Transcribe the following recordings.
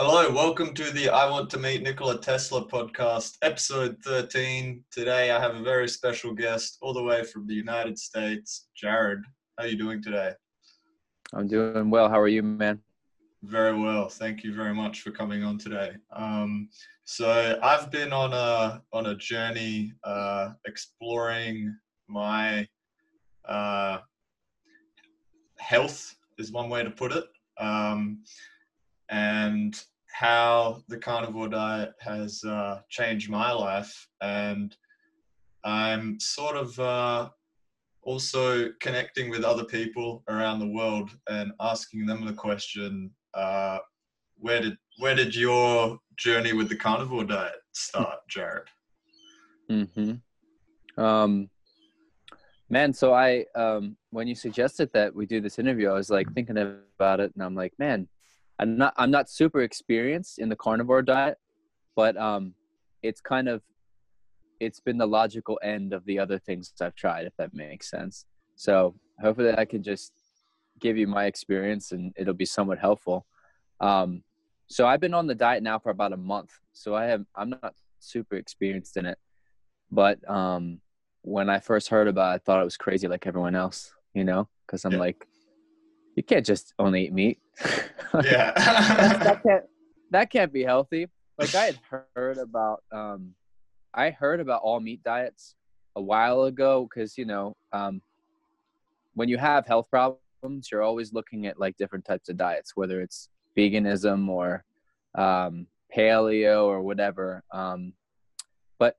Hello, welcome to the I Want to Meet Nikola Tesla podcast, episode 13. Today I have a very special guest all the way from the United States, Jared. How are you doing today? I'm doing well. How are you, man? Very well. Thank you very much for coming on today. Um, so I've been on a on a journey uh, exploring my uh, health is one way to put it. Um, and how the carnivore diet has uh, changed my life. And I'm sort of uh, also connecting with other people around the world and asking them the question uh, where did where did your journey with the carnivore diet start, Jared? hmm Um, man, so I um, when you suggested that we do this interview, I was like thinking about it, and I'm like, man, I'm not I'm not super experienced in the carnivore diet, but um, it's kind of it's been the logical end of the other things I've tried, if that makes sense. So hopefully I can just give you my experience and it'll be somewhat helpful. Um, so I've been on the diet now for about a month, so I have I'm not super experienced in it, but um, when I first heard about it, I thought it was crazy like everyone else, you know, because I'm yeah. like, you can't just only eat meat. yeah. that, can't, that can't be healthy. Like I had heard about, um, I heard about all meat diets a while ago because, you know, um, when you have health problems, you're always looking at like different types of diets, whether it's veganism or um, paleo or whatever. Um, but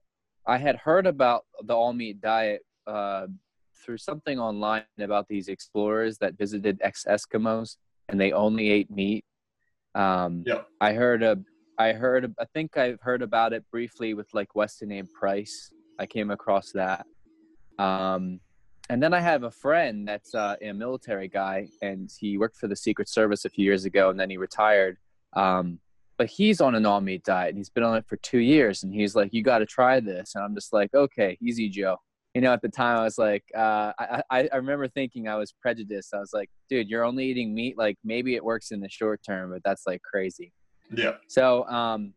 I had heard about the all meat diet uh, through something online about these explorers that visited ex Eskimos and they only ate meat. Um, yeah. I heard a, I heard, I think I've heard about it briefly with like Weston A. Price. I came across that. Um, and then I have a friend that's uh, a military guy, and he worked for the Secret Service a few years ago, and then he retired. Um, but he's on an all meat diet, and he's been on it for two years, and he's like, "You got to try this," and I'm just like, "Okay, easy, Joe." You know, at the time I was like, uh, I, I, remember thinking I was prejudiced. I was like, dude, you're only eating meat. Like maybe it works in the short term, but that's like crazy. Yeah. So, um,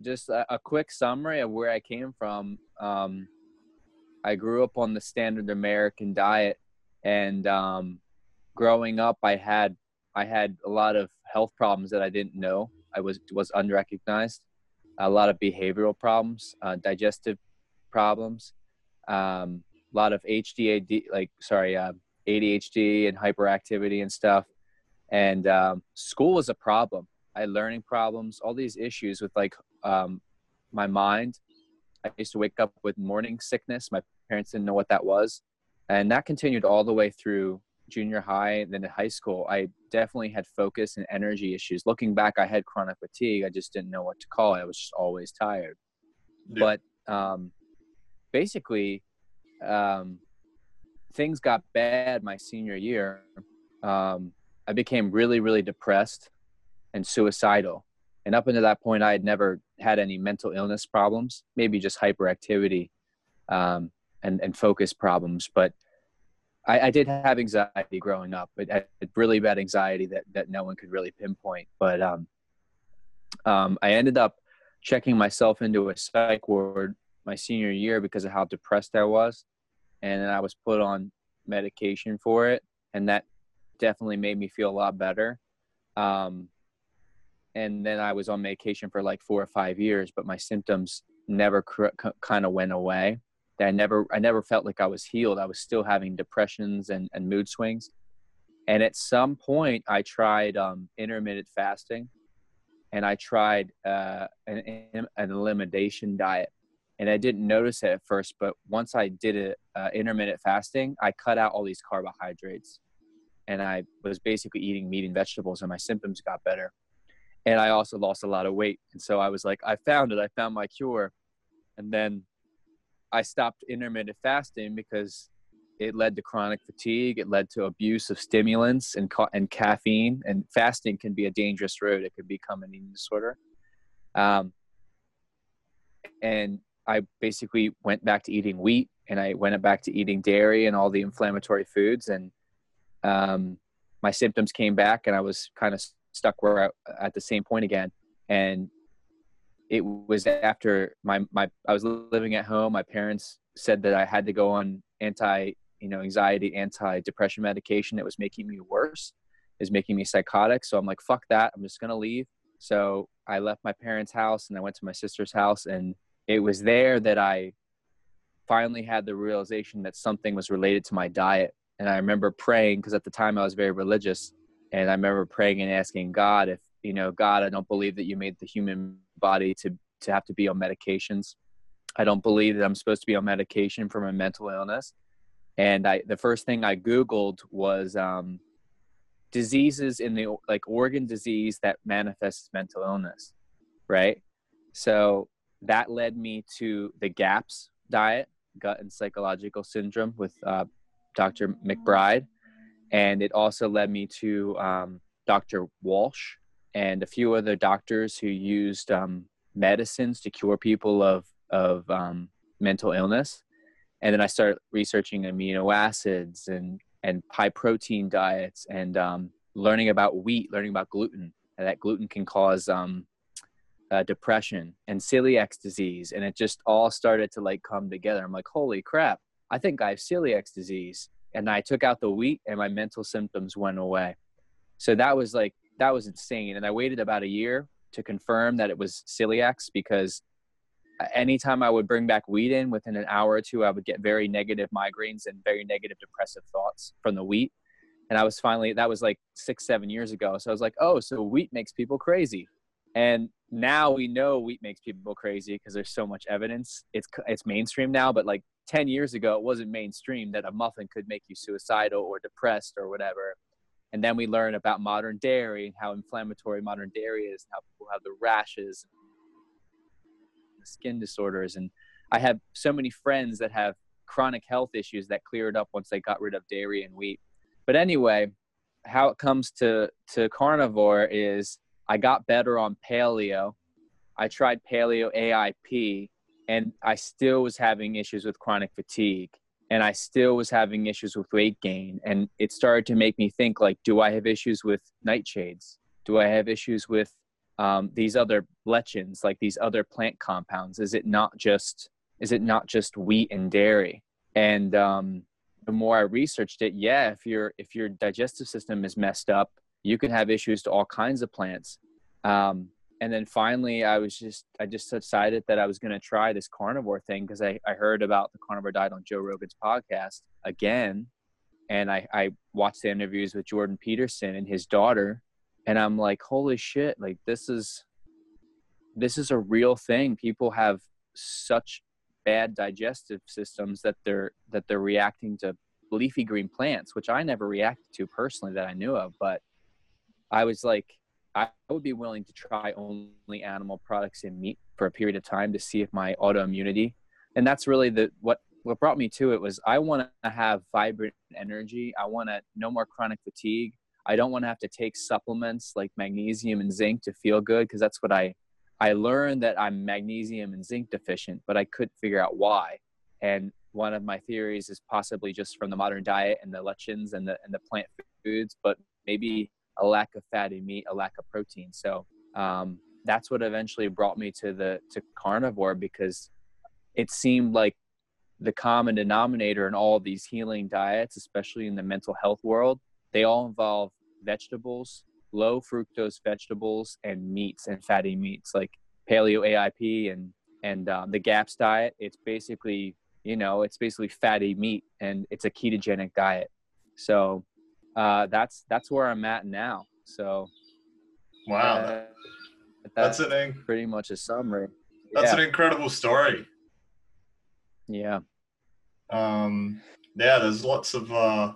just a, a quick summary of where I came from. Um, I grew up on the standard American diet, and um, growing up, I had I had a lot of health problems that I didn't know I was was unrecognized. A lot of behavioral problems, uh, digestive problems, um, a lot of HDAD, like sorry, uh, ADHD and hyperactivity and stuff. And um, school was a problem. I had learning problems, all these issues with like um, my mind. I used to wake up with morning sickness. My parents didn't know what that was, and that continued all the way through junior high and then in high school i definitely had focus and energy issues looking back i had chronic fatigue i just didn't know what to call it i was just always tired yeah. but um, basically um, things got bad my senior year. Um, I became really, really depressed and suicidal. And up until that point, I had never had any mental illness problems, maybe just hyperactivity um, and, and focus problems. But I, I, did have anxiety growing up, but I had really bad anxiety that, that no one could really pinpoint. But um, um, I ended up checking myself into a psych ward my senior year because of how depressed I was. And then I was put on medication for it. And that definitely made me feel a lot better. Um, and then I was on medication for like four or five years, but my symptoms never cr- kind of went away. I never, I never felt like I was healed. I was still having depressions and, and mood swings. And at some point, I tried um, intermittent fasting, and I tried uh, an, an elimination diet and I didn't notice it at first, but once I did it uh, intermittent fasting, I cut out all these carbohydrates, and I was basically eating meat and vegetables, and my symptoms got better, and I also lost a lot of weight. And so I was like, I found it, I found my cure, and then I stopped intermittent fasting because it led to chronic fatigue. It led to abuse of stimulants and ca- and caffeine. And fasting can be a dangerous road. It could become an eating disorder. Um, and I basically went back to eating wheat and I went back to eating dairy and all the inflammatory foods and um, my symptoms came back and I was kind of stuck where I, at the same point again. And it was after my my I was living at home. My parents said that I had to go on anti you know anxiety, anti depression medication. It was making me worse. Is making me psychotic. So I'm like, fuck that. I'm just gonna leave. So I left my parents' house and I went to my sister's house, and it was there that I finally had the realization that something was related to my diet. And I remember praying because at the time I was very religious, and I remember praying and asking God if you know, God, I don't believe that you made the human body to to have to be on medications. I don't believe that I'm supposed to be on medication for my mental illness. And I, the first thing I Googled was um, diseases in the like organ disease that manifests mental illness, right? So that led me to the GAPS diet, gut and psychological syndrome with uh, Dr. McBride. And it also led me to um, Dr. Walsh and a few other doctors who used um, medicines to cure people of, of um, mental illness. And then I started researching amino acids and, and high protein diets and um, learning about wheat, learning about gluten, and that gluten can cause um, uh, depression and celiac disease. And it just all started to like come together. I'm like, holy crap, I think I have celiac disease. And I took out the wheat and my mental symptoms went away. So that was like, that was insane. And I waited about a year to confirm that it was celiac because anytime I would bring back wheat in within an hour or two, I would get very negative migraines and very negative depressive thoughts from the wheat. And I was finally, that was like six, seven years ago. So I was like, oh, so wheat makes people crazy. And now we know wheat makes people crazy because there's so much evidence. It's it's mainstream now, but like 10 years ago, it wasn't mainstream that a muffin could make you suicidal or depressed or whatever. And then we learn about modern dairy and how inflammatory modern dairy is, and how people have the rashes, the skin disorders. And I have so many friends that have chronic health issues that cleared up once they got rid of dairy and wheat. But anyway, how it comes to to carnivore is I got better on paleo. I tried paleo AIP and I still was having issues with chronic fatigue and I still was having issues with weight gain. And it started to make me think like, do I have issues with nightshades? Do I have issues with um, these other lectins, like these other plant compounds? Is it not just is it not just wheat and dairy? And um, the more I researched it, yeah, if your if your digestive system is messed up, you can have issues to all kinds of plants. Um, and then finally, I was just I just decided that I was going to try this carnivore thing because I, I heard about the carnivore diet on Joe Rogan's podcast again, and I I watched the interviews with Jordan Peterson and his daughter, and I'm like, holy shit! Like this is this is a real thing. People have such bad digestive systems that they're that they're reacting to leafy green plants, which I never reacted to personally that I knew of, but I was like, I would be willing to try only animal products and meat for a period of time to see if my autoimmunity, and that's really the what what brought me to it was I want to have vibrant energy. I want to no more chronic fatigue. I don't want to have to take supplements like magnesium and zinc to feel good because that's what I I learned that I'm magnesium and zinc deficient, but I couldn't figure out why. And one of my theories is possibly just from the modern diet and the lectins and the and the plant foods, but maybe a lack of fatty meat, a lack of protein. So um, that's what eventually brought me to the to carnivore because it seemed like the common denominator in all these healing diets, especially in the mental health world, they all involve vegetables, low fructose vegetables, and meats and fatty meats like paleo AIP and and um, the GAPS diet. It's basically you know it's basically fatty meat and it's a ketogenic diet. So uh, that's that's where I'm at now. So wow, uh, that's, that's an pretty much a summary. That's yeah. an incredible story. Yeah. Um, yeah, there's lots of uh,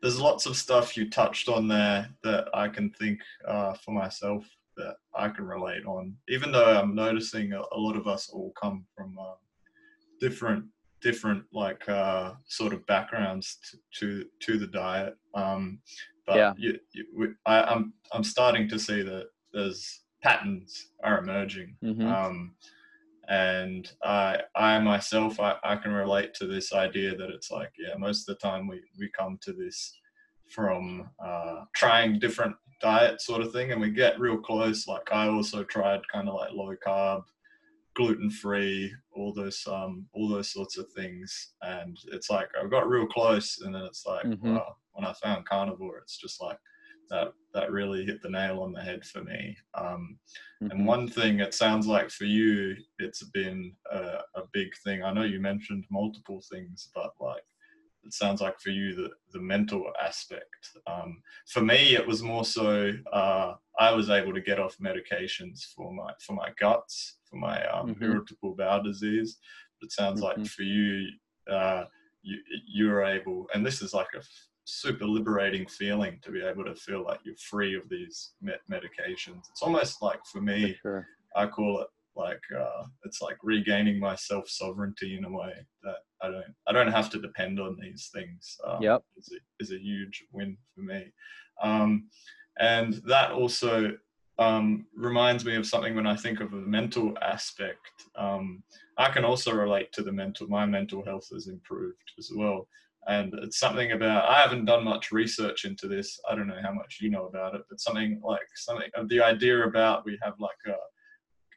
there's lots of stuff you touched on there that I can think uh, for myself that I can relate on. Even though I'm noticing a, a lot of us all come from uh, different different like uh, sort of backgrounds to, to, the diet. Um, but yeah. you, you, I, am I'm, I'm starting to see that there's patterns are emerging. Mm-hmm. Um, and I I myself I, I can relate to this idea that it's like yeah most of the time we, we come to this from uh, trying different diet sort of thing, and we get real close. Like I also tried kind of like low carb, gluten free, all those um all those sorts of things, and it's like I got real close, and then it's like Mhm. wow, when I found carnivore, it's just like that that really hit the nail on the head for me. Um, Mhm. and one thing it sounds like for you, it's been a, a big thing. I know you mentioned multiple things, but like it sounds like for you the the mental aspect. Um, for me, it was more so uh, I was able to get off medications for my for my guts for my um, Mhm. irritable bowel disease. But it sounds like Mhm. for you, uh, you you're able, and this is like a super liberating feeling to be able to feel like you're free of these med- medications. It's almost like for For me, sure. I call it like uh, it's like regaining my self sovereignty in a way that I don't I don't have to depend on these things. Um, Yep. is a, is a huge win for me, um, and that also um, reminds me of something when I think of a mental aspect. Um, I can also relate to the mental. My mental health has improved as well. And it's something about I haven't done much research into this. I don't know how much you know about it, but something like something of the idea about we have like a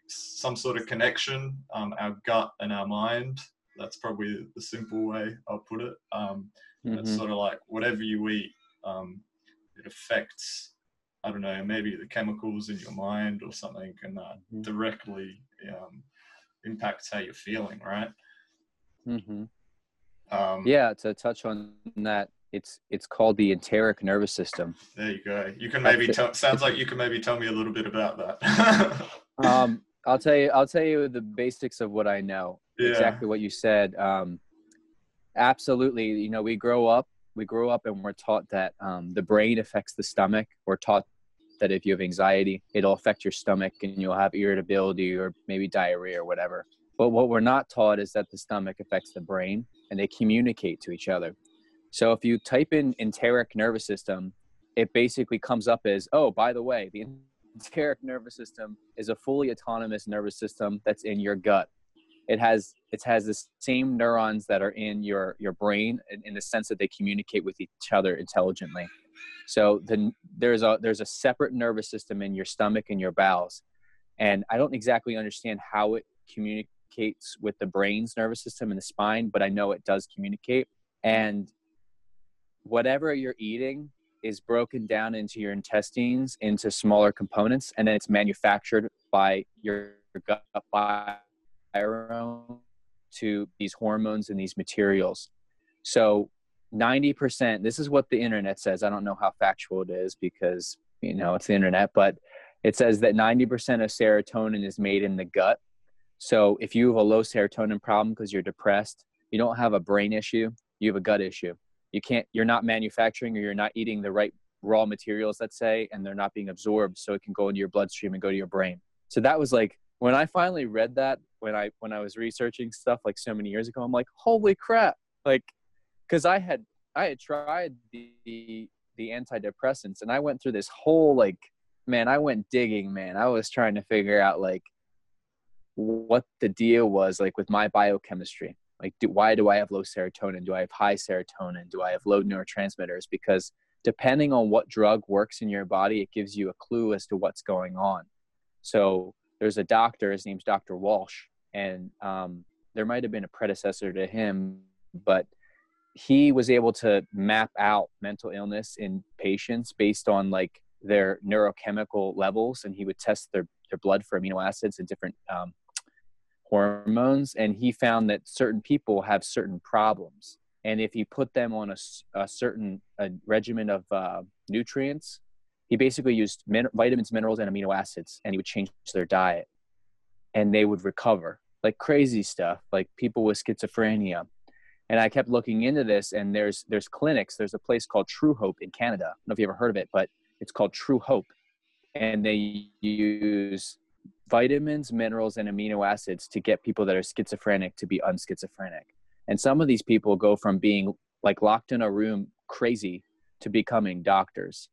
some sort of connection, um, our gut and our mind. That's probably the simple way I'll put it. Um, It's Mhm. sort of like whatever you eat, um, it affects, I don't know, maybe the chemicals in your mind or something, and that Mhm. directly um, impacts how you're feeling, right? Mhm. Um, Yeah, to touch on that, it's it's called the enteric nervous system. There you go. You can maybe tell. Sounds like you can maybe tell me a little bit about that. Um, I'll tell you. I'll tell you the basics of what I know. Yeah. Exactly what you said. Um, absolutely. You know, we grow up. We grow up and we're taught that um, the brain affects the stomach. We're taught that if you have anxiety, it'll affect your stomach and you'll have irritability or maybe diarrhea or whatever. But what we're not taught is that the stomach affects the brain and they communicate to each other. So if you type in enteric nervous system, it basically comes up as, oh, by the way, the enteric nervous system is a fully autonomous nervous system that's in your gut. It has it has the same neurons that are in your your brain in, in the sense that they communicate with each other intelligently. So the, there's a there's a separate nervous system in your stomach and your bowels, and I don't exactly understand how it communicates with the brain's nervous system and the spine, but I know it does communicate. And whatever you're eating is broken down into your intestines into smaller components, and then it's manufactured by your gut to these hormones and these materials. So 90%, this is what the internet says. I don't know how factual it is because, you know, it's the internet, but it says that 90% of serotonin is made in the gut. So if you have a low serotonin problem because you're depressed, you don't have a brain issue, you have a gut issue. You can't, you're not manufacturing or you're not eating the right raw materials, let's say, and they're not being absorbed so it can go into your bloodstream and go to your brain. So that was like, when I finally read that, when I when I was researching stuff like so many years ago, I'm like, holy crap! Like, because I had I had tried the the antidepressants and I went through this whole like, man, I went digging, man. I was trying to figure out like what the deal was like with my biochemistry. Like, do, why do I have low serotonin? Do I have high serotonin? Do I have low neurotransmitters? Because depending on what drug works in your body, it gives you a clue as to what's going on. So there's a doctor, his name's Dr. Walsh, and um, there might have been a predecessor to him, but he was able to map out mental illness in patients based on like their neurochemical levels, and he would test their, their blood for amino acids and different um, hormones, and he found that certain people have certain problems. And if you put them on a, a certain a regimen of uh, nutrients, he basically used min- vitamins, minerals, and amino acids, and he would change their diet, and they would recover like crazy stuff, like people with schizophrenia. And I kept looking into this, and there's there's clinics. There's a place called True Hope in Canada. I don't know if you ever heard of it, but it's called True Hope, and they use vitamins, minerals, and amino acids to get people that are schizophrenic to be unschizophrenic. And some of these people go from being like locked in a room crazy to becoming doctors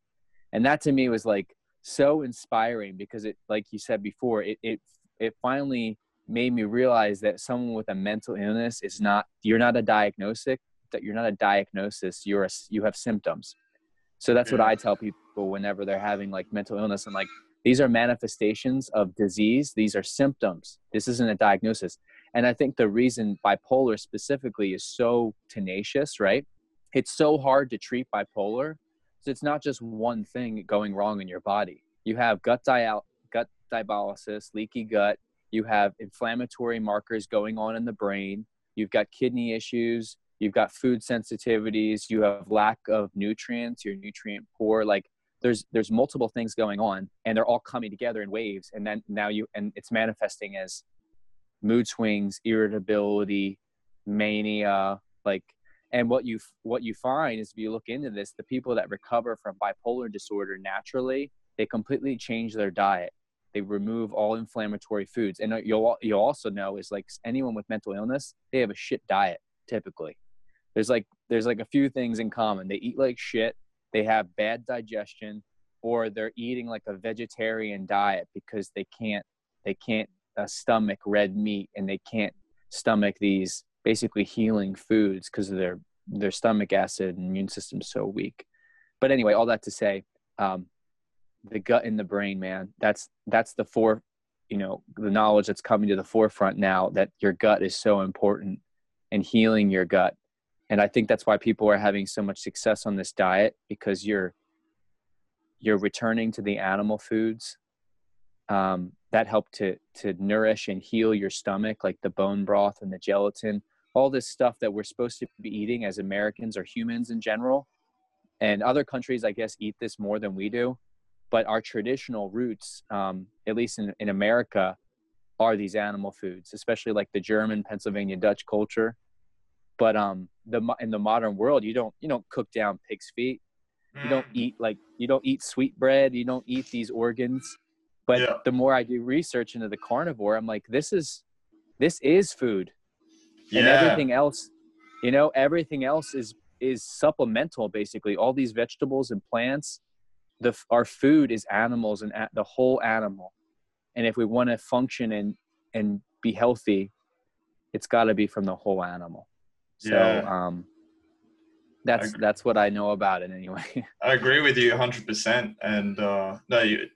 and that to me was like so inspiring because it like you said before it it it finally made me realize that someone with a mental illness is not you're not a diagnostic that you're not a diagnosis you're a you have symptoms. So that's what i tell people people whenever they're having like mental illness and like these are manifestations of disease these are symptoms. This isn't a diagnosis. And i think the reason bipolar specifically is so tenacious right? It's so hard to treat bipolar so it's not just one thing going wrong in your body. You have gut dial gut dialysis leaky gut. You have inflammatory markers going on in the brain. You've got kidney issues. You've got food sensitivities. You have lack of nutrients. You're nutrient poor. Like there's there's multiple things going on and they're all coming together in waves. And then now you and it's manifesting as mood swings irritability mania like and what you what you find is if you look into this the people that recover from bipolar disorder naturally they completely change their diet. They remove all inflammatory foods. And you'll you'll also know is like anyone with mental illness they have a shit diet typically. There's like there's like a few things in common. They eat like shit they have bad digestion or they're eating like a vegetarian diet because they can't they can't uh, stomach red meat and they can't stomach these basically healing foods because of their their stomach acid and immune system so weak. But anyway all that to say um, the gut and the brain man that's that's the four you know the knowledge that's coming to the forefront now that your gut is so important and healing your gut. And i think that's why people are having so much success on this diet because you're you're returning to the animal foods um, that help to to nourish and heal your stomach like the bone broth and the gelatin all this stuff that we're supposed to be eating as americans or humans in general. And other countries i guess eat this more than we do. But our traditional roots um, at least in, in america are these animal foods especially like the german pennsylvania dutch culture. But um the in the modern world you don't you don't cook down pig's feet. You don't mm. eat like you don't eat sweet bread. You don't eat these organs. But yeah. the more i do research into the carnivore i'm like this is this is food yeah. and everything else you know everything else is is supplemental basically all these vegetables and plants the our food is animals and the whole animal and if we want to function and and be healthy it's got to be from the whole animal so yeah. um, that's that's what I know about it anyway. I agree with you 100%. And uh, no, you,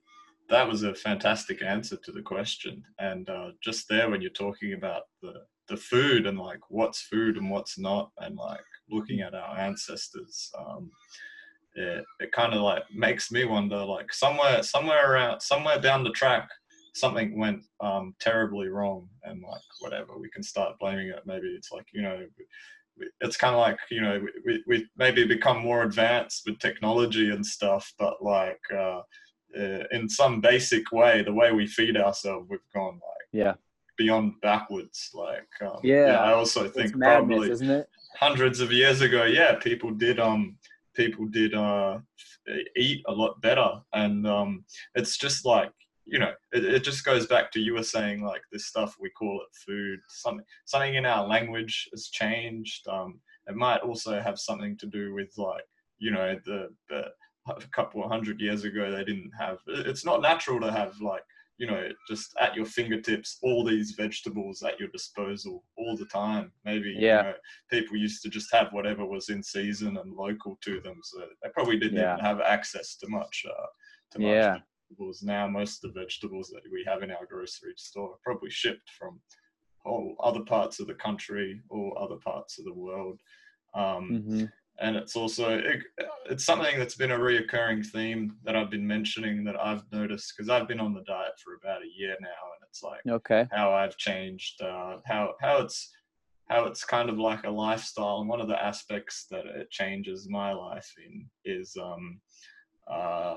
that was a fantastic answer to the question. And uh, just there, when you're talking about the the food and like what's food and what's not, and like looking at our ancestors, um, it, it kind of like makes me wonder like somewhere somewhere around somewhere down the track something went um, terribly wrong and like whatever we can start blaming it. Maybe it's like you know it's kind of like you know we, we maybe become more advanced with technology and stuff but like uh, uh, in some basic way the way we feed ourselves we've gone like yeah beyond backwards like um, yeah. yeah. i also think madness, probably isn't it hundreds of years ago yeah people did um people did uh eat a lot better and um it's just like you know, it, it just goes back to you were saying like this stuff we call it food. Something something in our language has changed. Um, it might also have something to do with like you know the the a couple of hundred years ago they didn't have. It's not natural to have like you know just at your fingertips all these vegetables at your disposal all the time maybe yeah. you know, people used to just have whatever was in season and local to them so they probably didn't yeah. even have access to much uh, to much yeah vegetables. Now, most of the vegetables that we have in our grocery store are probably shipped from whole other parts of the country or other parts of the world. Um, mm-hmm. And it's also it, it's something that's been a reoccurring theme that I've been mentioning that I've noticed because I've been on the diet for about a year now, and it's like okay how I've changed, uh, how how it's how it's kind of like a lifestyle. And one of the aspects that it changes my life in is um, uh,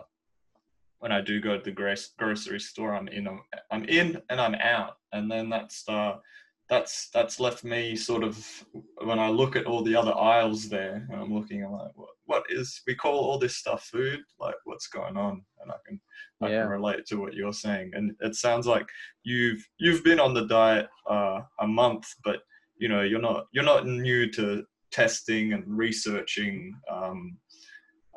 when I do go to the grocery store, I'm in, I'm in, and I'm out, and then that's uh, that's that's left me sort of when I look at all the other aisles there, and I'm looking, I'm like, what, what is we call all this stuff food? Like, what's going on? And I can I yeah. can relate to what you're saying, and it sounds like you've you've been on the diet uh, a month, but you know you're not you're not new to testing and researching um,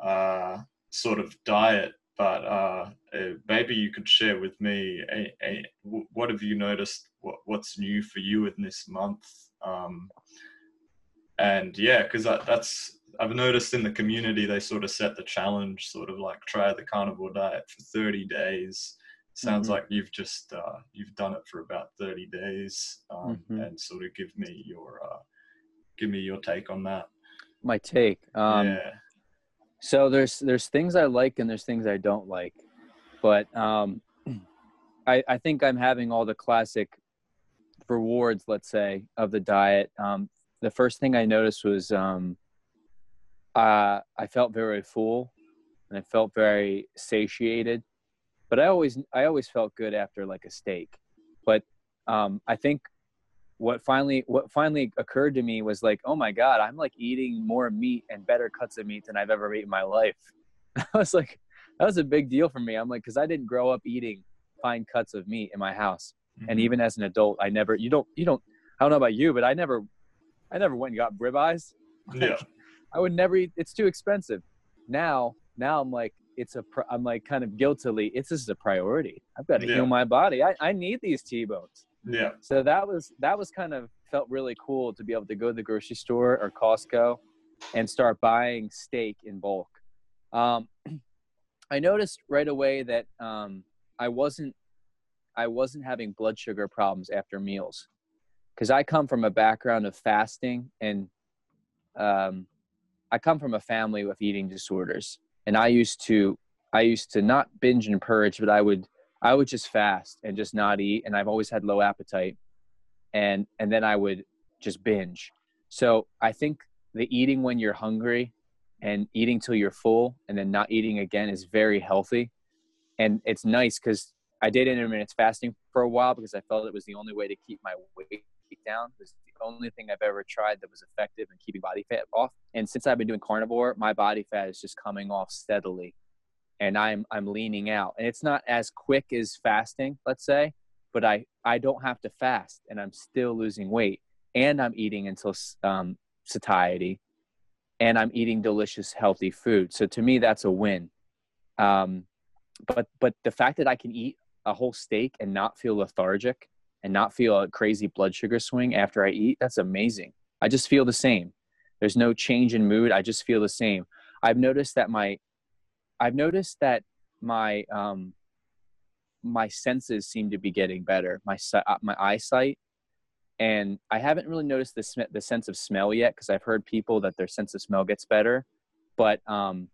uh, sort of diet but uh, uh, maybe you could share with me a, a, what have you noticed what, what's new for you in this month um, and yeah because that, that's I've noticed in the community they sort of set the challenge, sort of like try the carnivore diet for 30 days. Sounds Mhm. like you've just uh, you've done it for about 30 days, um, Mhm. and sort of give me your uh, give me your take on that. My take. Um, yeah, So there's there's things I like and there's things I don't like, but um, I I think I'm having all the classic rewards, let's say, of the diet. Um, the first thing I noticed was um, uh, I felt very full and I felt very satiated, but I always I always felt good after like a steak. But um, I think what finally what finally occurred to me was like oh my god i'm like eating more meat and better cuts of meat than i've ever eaten in my life i was like that was a big deal for me i'm like because i didn't grow up eating fine cuts of meat in my house and Mhm. even as an adult i never you don't you don't i don't know about you but i never i never went and got ribeyes yeah, i would never eat it's too expensive. Now now i'm like it's a i'm like kind of guiltily it's this is a priority. I've got to Yeah. heal my body. I, I need these t-bones. Yeah, so that was that was kind of felt really cool to be able to go to the grocery store or Costco and start buying steak in bulk. Um, I noticed right away that um, I wasn't I wasn't having blood sugar problems after meals. Because I come from a background of fasting and um, I come from a family with eating disorders. And I used to I used to not binge and purge but I would I would just fast and just not eat, and I've always had low appetite, and and then I would just binge. So I think the eating when you're hungry, and eating till you're full, and then not eating again is very healthy, and it's nice because I did intermittent fasting for a while because I felt it was the only way to keep my weight down. It was the only thing I've ever tried that was effective in keeping body fat off. And since I've been doing carnivore, my body fat is just coming off steadily and I'm I'm leaning out. And it's not as quick as fasting, let's say, but I I don't have to fast, and I'm still losing weight, and I'm eating until um, satiety, and I'm eating delicious, healthy food. So to me, that's a win. Um, but but the fact that I can eat a whole steak and not feel lethargic and not feel a crazy blood sugar swing after I eat, that's amazing. I just feel the same. There's no change in mood. I just feel the same. I've noticed that my I've noticed that my um, my senses seem to be getting better. My uh, my eyesight, and I haven't really noticed the sm- the sense of smell yet because I've heard people that their sense of smell gets better. But um,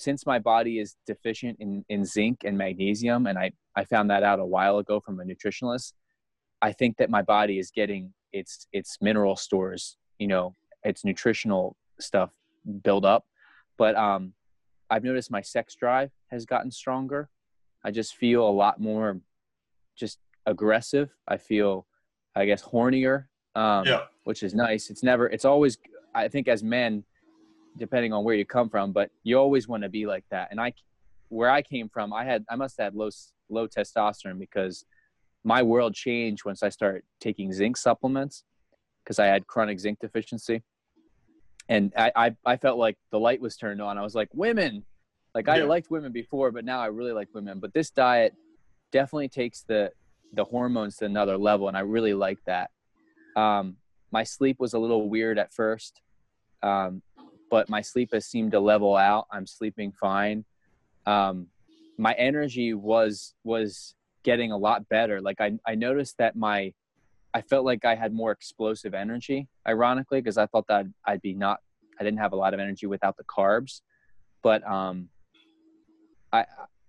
since my body is deficient in, in zinc and magnesium, and I I found that out a while ago from a nutritionalist, I think that my body is getting its its mineral stores, you know, its nutritional stuff build up. But um, I've noticed my sex drive has gotten stronger. I just feel a lot more just aggressive. I feel, I guess, hornier, um, yeah, which is nice. It's never, it's always, I think, as men, depending on where you come from, but you always want to be like that. And I, where I came from, I had, I must have had low, low testosterone because my world changed once I started taking zinc supplements because I had chronic zinc deficiency and I, I, I felt like the light was turned on. I was like, women, like I Yeah. liked women before, but now I really like women. But this diet definitely takes the the hormones to another level, and I really like that. Um, my sleep was a little weird at first, um, but my sleep has seemed to level out. I'm sleeping fine. Um, my energy was was getting a lot better. Like I I noticed that my I felt like I had more explosive energy, ironically, because I thought that I'd be not, I didn't have a lot of energy without the carbs. But um, I,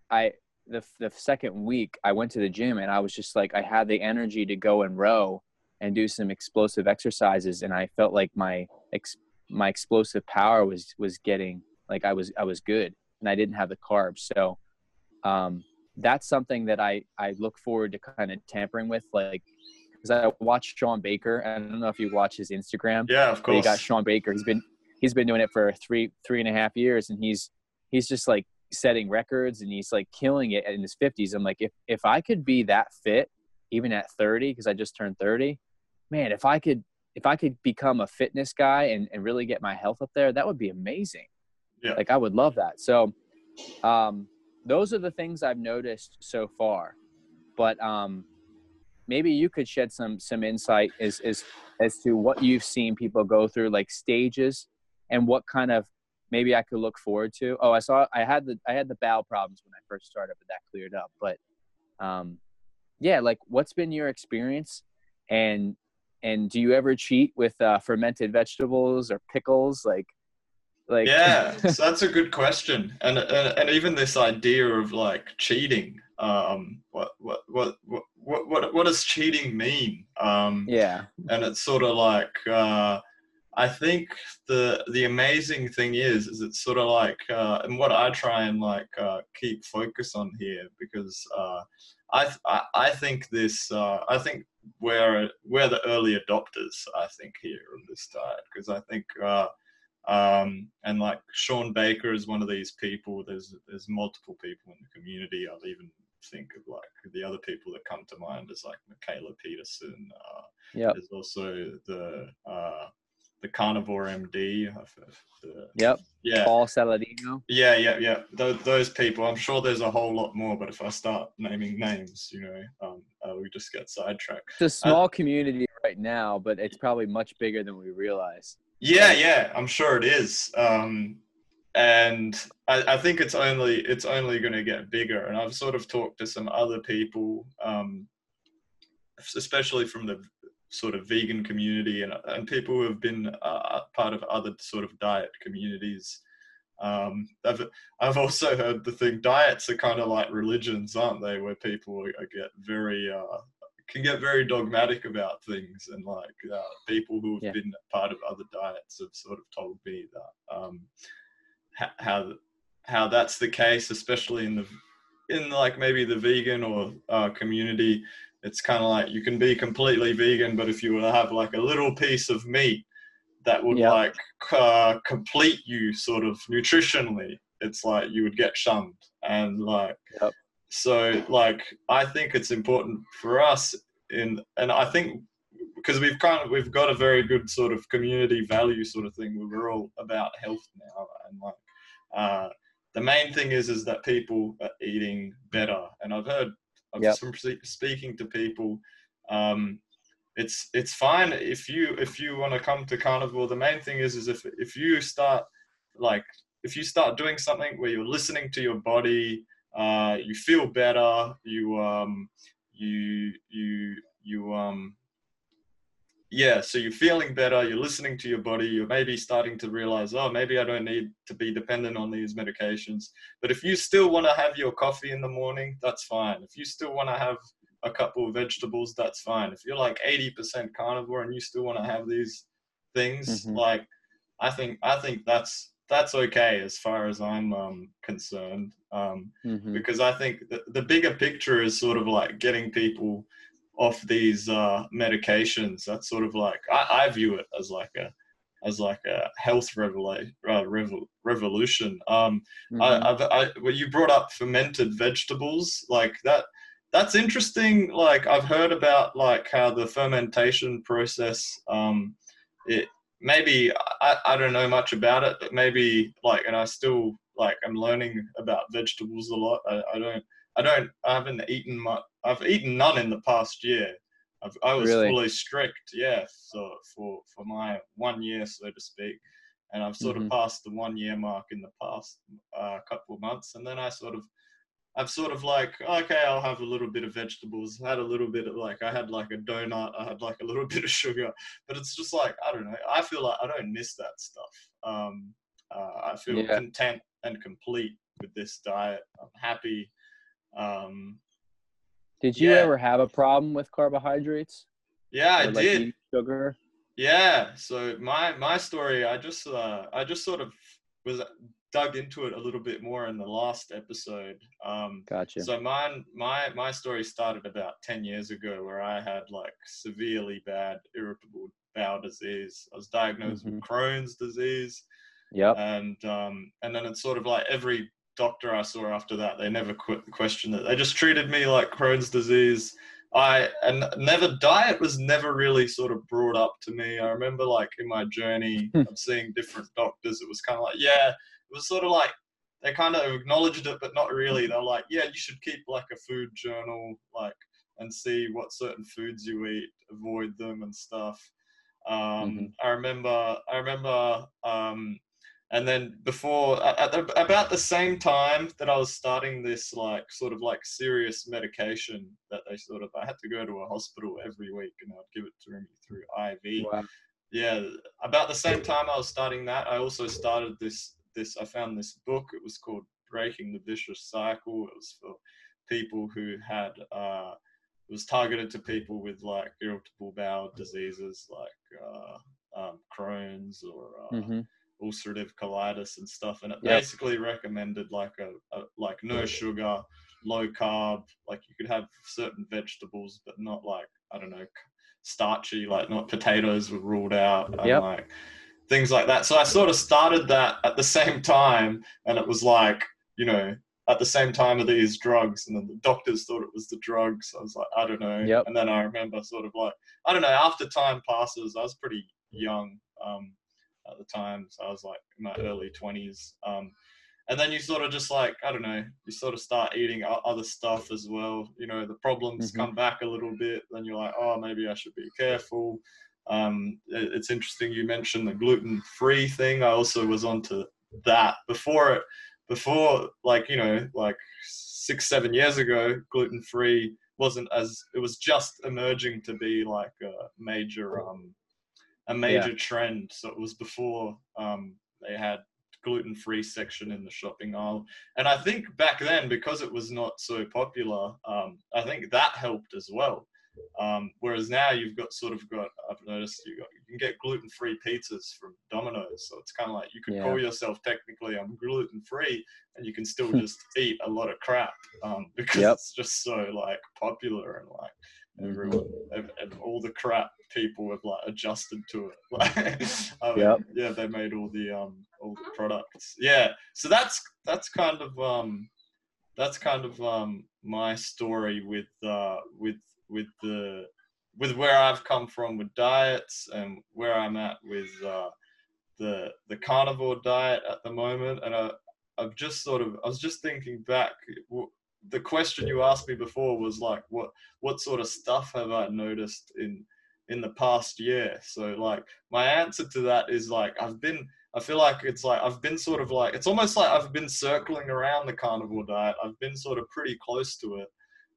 I, the, the second week I went to the gym and I was just like, I had the energy to go and row and do some explosive exercises. And I felt like my, ex, my explosive power was, was getting like I was, I was good and I didn't have the carbs. So, um, that's something that I, I look forward to kind of tampering with, like, because I watched Shawn Baker. I don't know if you watch his Instagram. yeah, of course. you got Shawn Baker. He's been he's been doing it for three three and a half years, and he's he's just like setting records, and he's like killing it in his fifties. I'm like, if if I could be that fit, even at 30, because I just turned 30, man, if I could if I could become a fitness guy and, and really get my health up there, that would be amazing. Yeah. Like I would love that. So um those are the things I've noticed so far. But um maybe you could shed some some insight as as as to what you've seen people go through like stages and what kind of maybe I could look forward to. Oh, I saw I had the I had the bowel problems when I first started, but that cleared up. But um, yeah, like what's been your experience, and and do you ever cheat with uh, fermented vegetables or pickles? Like, like yeah, so that's a good question, and, and and even this idea of like cheating. Um, what what what what what what does cheating mean? Um, yeah, and it's sort of like. Uh, I think the the amazing thing is is it's sort of like uh, and what I try and like uh, keep focus on here because uh, I, I, I think this uh, I think we're we're the early adopters I think here on this diet because I think uh, um, and like Shawn Baker is one of these people. There's there's multiple people in the community. I'll even think of like the other people that come to mind is like Mikhaila Peterson. Uh, yeah. There's also the uh, the carnivore MD. The, yep. Yeah. Paul Saladino. Yeah, yeah, yeah. Those, those people. I'm sure there's a whole lot more, but if I start naming names, you know, um, uh, we just get sidetracked. It's a small uh, community right now, but it's probably much bigger than we realize. Yeah, yeah, I'm sure it is. Um, and I, I, think it's only it's only going to get bigger. And I've sort of talked to some other people, um, especially from the sort of vegan community and, and people who have been uh, part of other sort of diet communities. Um, I've, I've also heard the thing diets are kind of like religions, aren't they? Where people get very uh, can get very dogmatic about things, and like uh, people who have yeah. been part of other diets have sort of told me that um, how how that's the case, especially in the in like maybe the vegan or uh, community it's kind of like you can be completely vegan, but if you were to have like a little piece of meat that would yep. like uh, complete you sort of nutritionally, it's like you would get shunned. And like, yep. so like, I think it's important for us in, and I think because we've kind of we've got a very good sort of community value sort of thing where we're all about health now and like uh, the main thing is is that people are eating better and i've heard yep. from speaking to people. Um, it's it's fine if you if you want to come to carnivore. The main thing is is if if you start like if you start doing something where you're listening to your body, uh, you feel better. You um you you you um yeah so you're feeling better you're listening to your body you're maybe starting to realize oh maybe i don't need to be dependent on these medications but if you still want to have your coffee in the morning that's fine if you still want to have a couple of vegetables that's fine if you're like 80% carnivore and you still want to have these things mm-hmm. like i think i think that's that's okay as far as i'm um, concerned um, mm-hmm. because i think the, the bigger picture is sort of like getting people off these uh, medications. That's sort of like I, I, view it as like a as like a health revolution. Uh, revolution. Um, mm-hmm. I, I've, I, well, you brought up fermented vegetables, like that. That's interesting. Like I've heard about like how the fermentation process. Um, it maybe I, I don't know much about it, but maybe like, and I still like I'm learning about vegetables a lot. I, I don't I don't I haven't eaten much I've eaten none in the past year. I've, i was really? fully strict, yeah, so for for my one year, so to speak, and I've sort mm-hmm. of passed the one year mark in the past uh, couple of months, and then I sort of, I've sort of like, okay, I'll have a little bit of vegetables. I had a little bit of like, I had like a donut, I had like a little bit of sugar, but it's just like I don't know. I feel like I don't miss that stuff. Um, uh, I feel yeah. content and complete with this diet. I'm happy. Um, did you yeah. ever have a problem with carbohydrates? Yeah, I like did. Sugar. Yeah. So my my story, I just uh, I just sort of was dug into it a little bit more in the last episode. Um, gotcha. So mine my my story started about ten years ago, where I had like severely bad irritable bowel disease. I was diagnosed mm-hmm. with Crohn's disease. Yeah. And um, and then it's sort of like every doctor I saw after that, they never questioned it. They just treated me like Crohn's disease. I and never diet was never really sort of brought up to me. I remember like in my journey hmm. of seeing different doctors, it was kind of like, yeah, it was sort of like they kind of acknowledged it, but not really. They're like, yeah, you should keep like a food journal, like, and see what certain foods you eat, avoid them and stuff. Um, Mhm. I remember, I remember, um, and then before, at the, about the same time that I was starting this, like, sort of like serious medication that they sort of, I had to go to a hospital every week and I'd give it to me through IV. Wow. Yeah, about the same time I was starting that, I also started this, this, I found this book. It was called Breaking the Vicious Cycle. It was for people who had, uh, it was targeted to people with like irritable bowel diseases like uh, um, Crohn's or uh, hmm ulcerative colitis and stuff. And it Yep. basically recommended like a, a like no sugar, low carb. Like you could have certain vegetables, but not like I don't know starchy. Like not potatoes were ruled out. And Yep. like things like that. So I sort of started that at the same time, and it was like you know at the same time of these drugs and then the doctors thought it was the drugs i was like i don't know Yep. and then i remember sort of like i don't know after time passes i was pretty young um, at the time so i was like in my early 20s um, and then you sort of just like i don't know you sort of start eating other stuff as well. You know the problems Mhm. come back a little bit then you're like oh maybe i should be careful. Um, it- it's interesting you mentioned the gluten free thing. I also was onto that. Before it before like you know like six seven years ago gluten free wasn't as it was just emerging to be like a major um a major trend. So it was before um they had gluten free section in the shopping aisle. And i think back then because it was not so popular um i think that helped as well. Um, whereas now you've got sort of got I've noticed you got you can get gluten free pizzas from Domino's, so it's kind of like you could Yeah. call yourself technically I'm gluten free, and you can still just eat a lot of crap um, because Yep. it's just so like popular and like everyone and, and all the crap people have like adjusted to it. Like, mean, Yep. yeah, they made all the um all the products. Yeah, so that's that's kind of um that's kind of um my story with uh with with the with where I've come from with diets and where I'm at with uh, the the carnivore diet at the moment. And I, I've just sort of I was just thinking back. The question you asked me before was like, what what sort of stuff have I noticed in in the past year? So like my answer to that is like I've been. I feel like it's like I've been sort of like it's almost like I've been circling around the carnivore diet. I've been sort of pretty close to it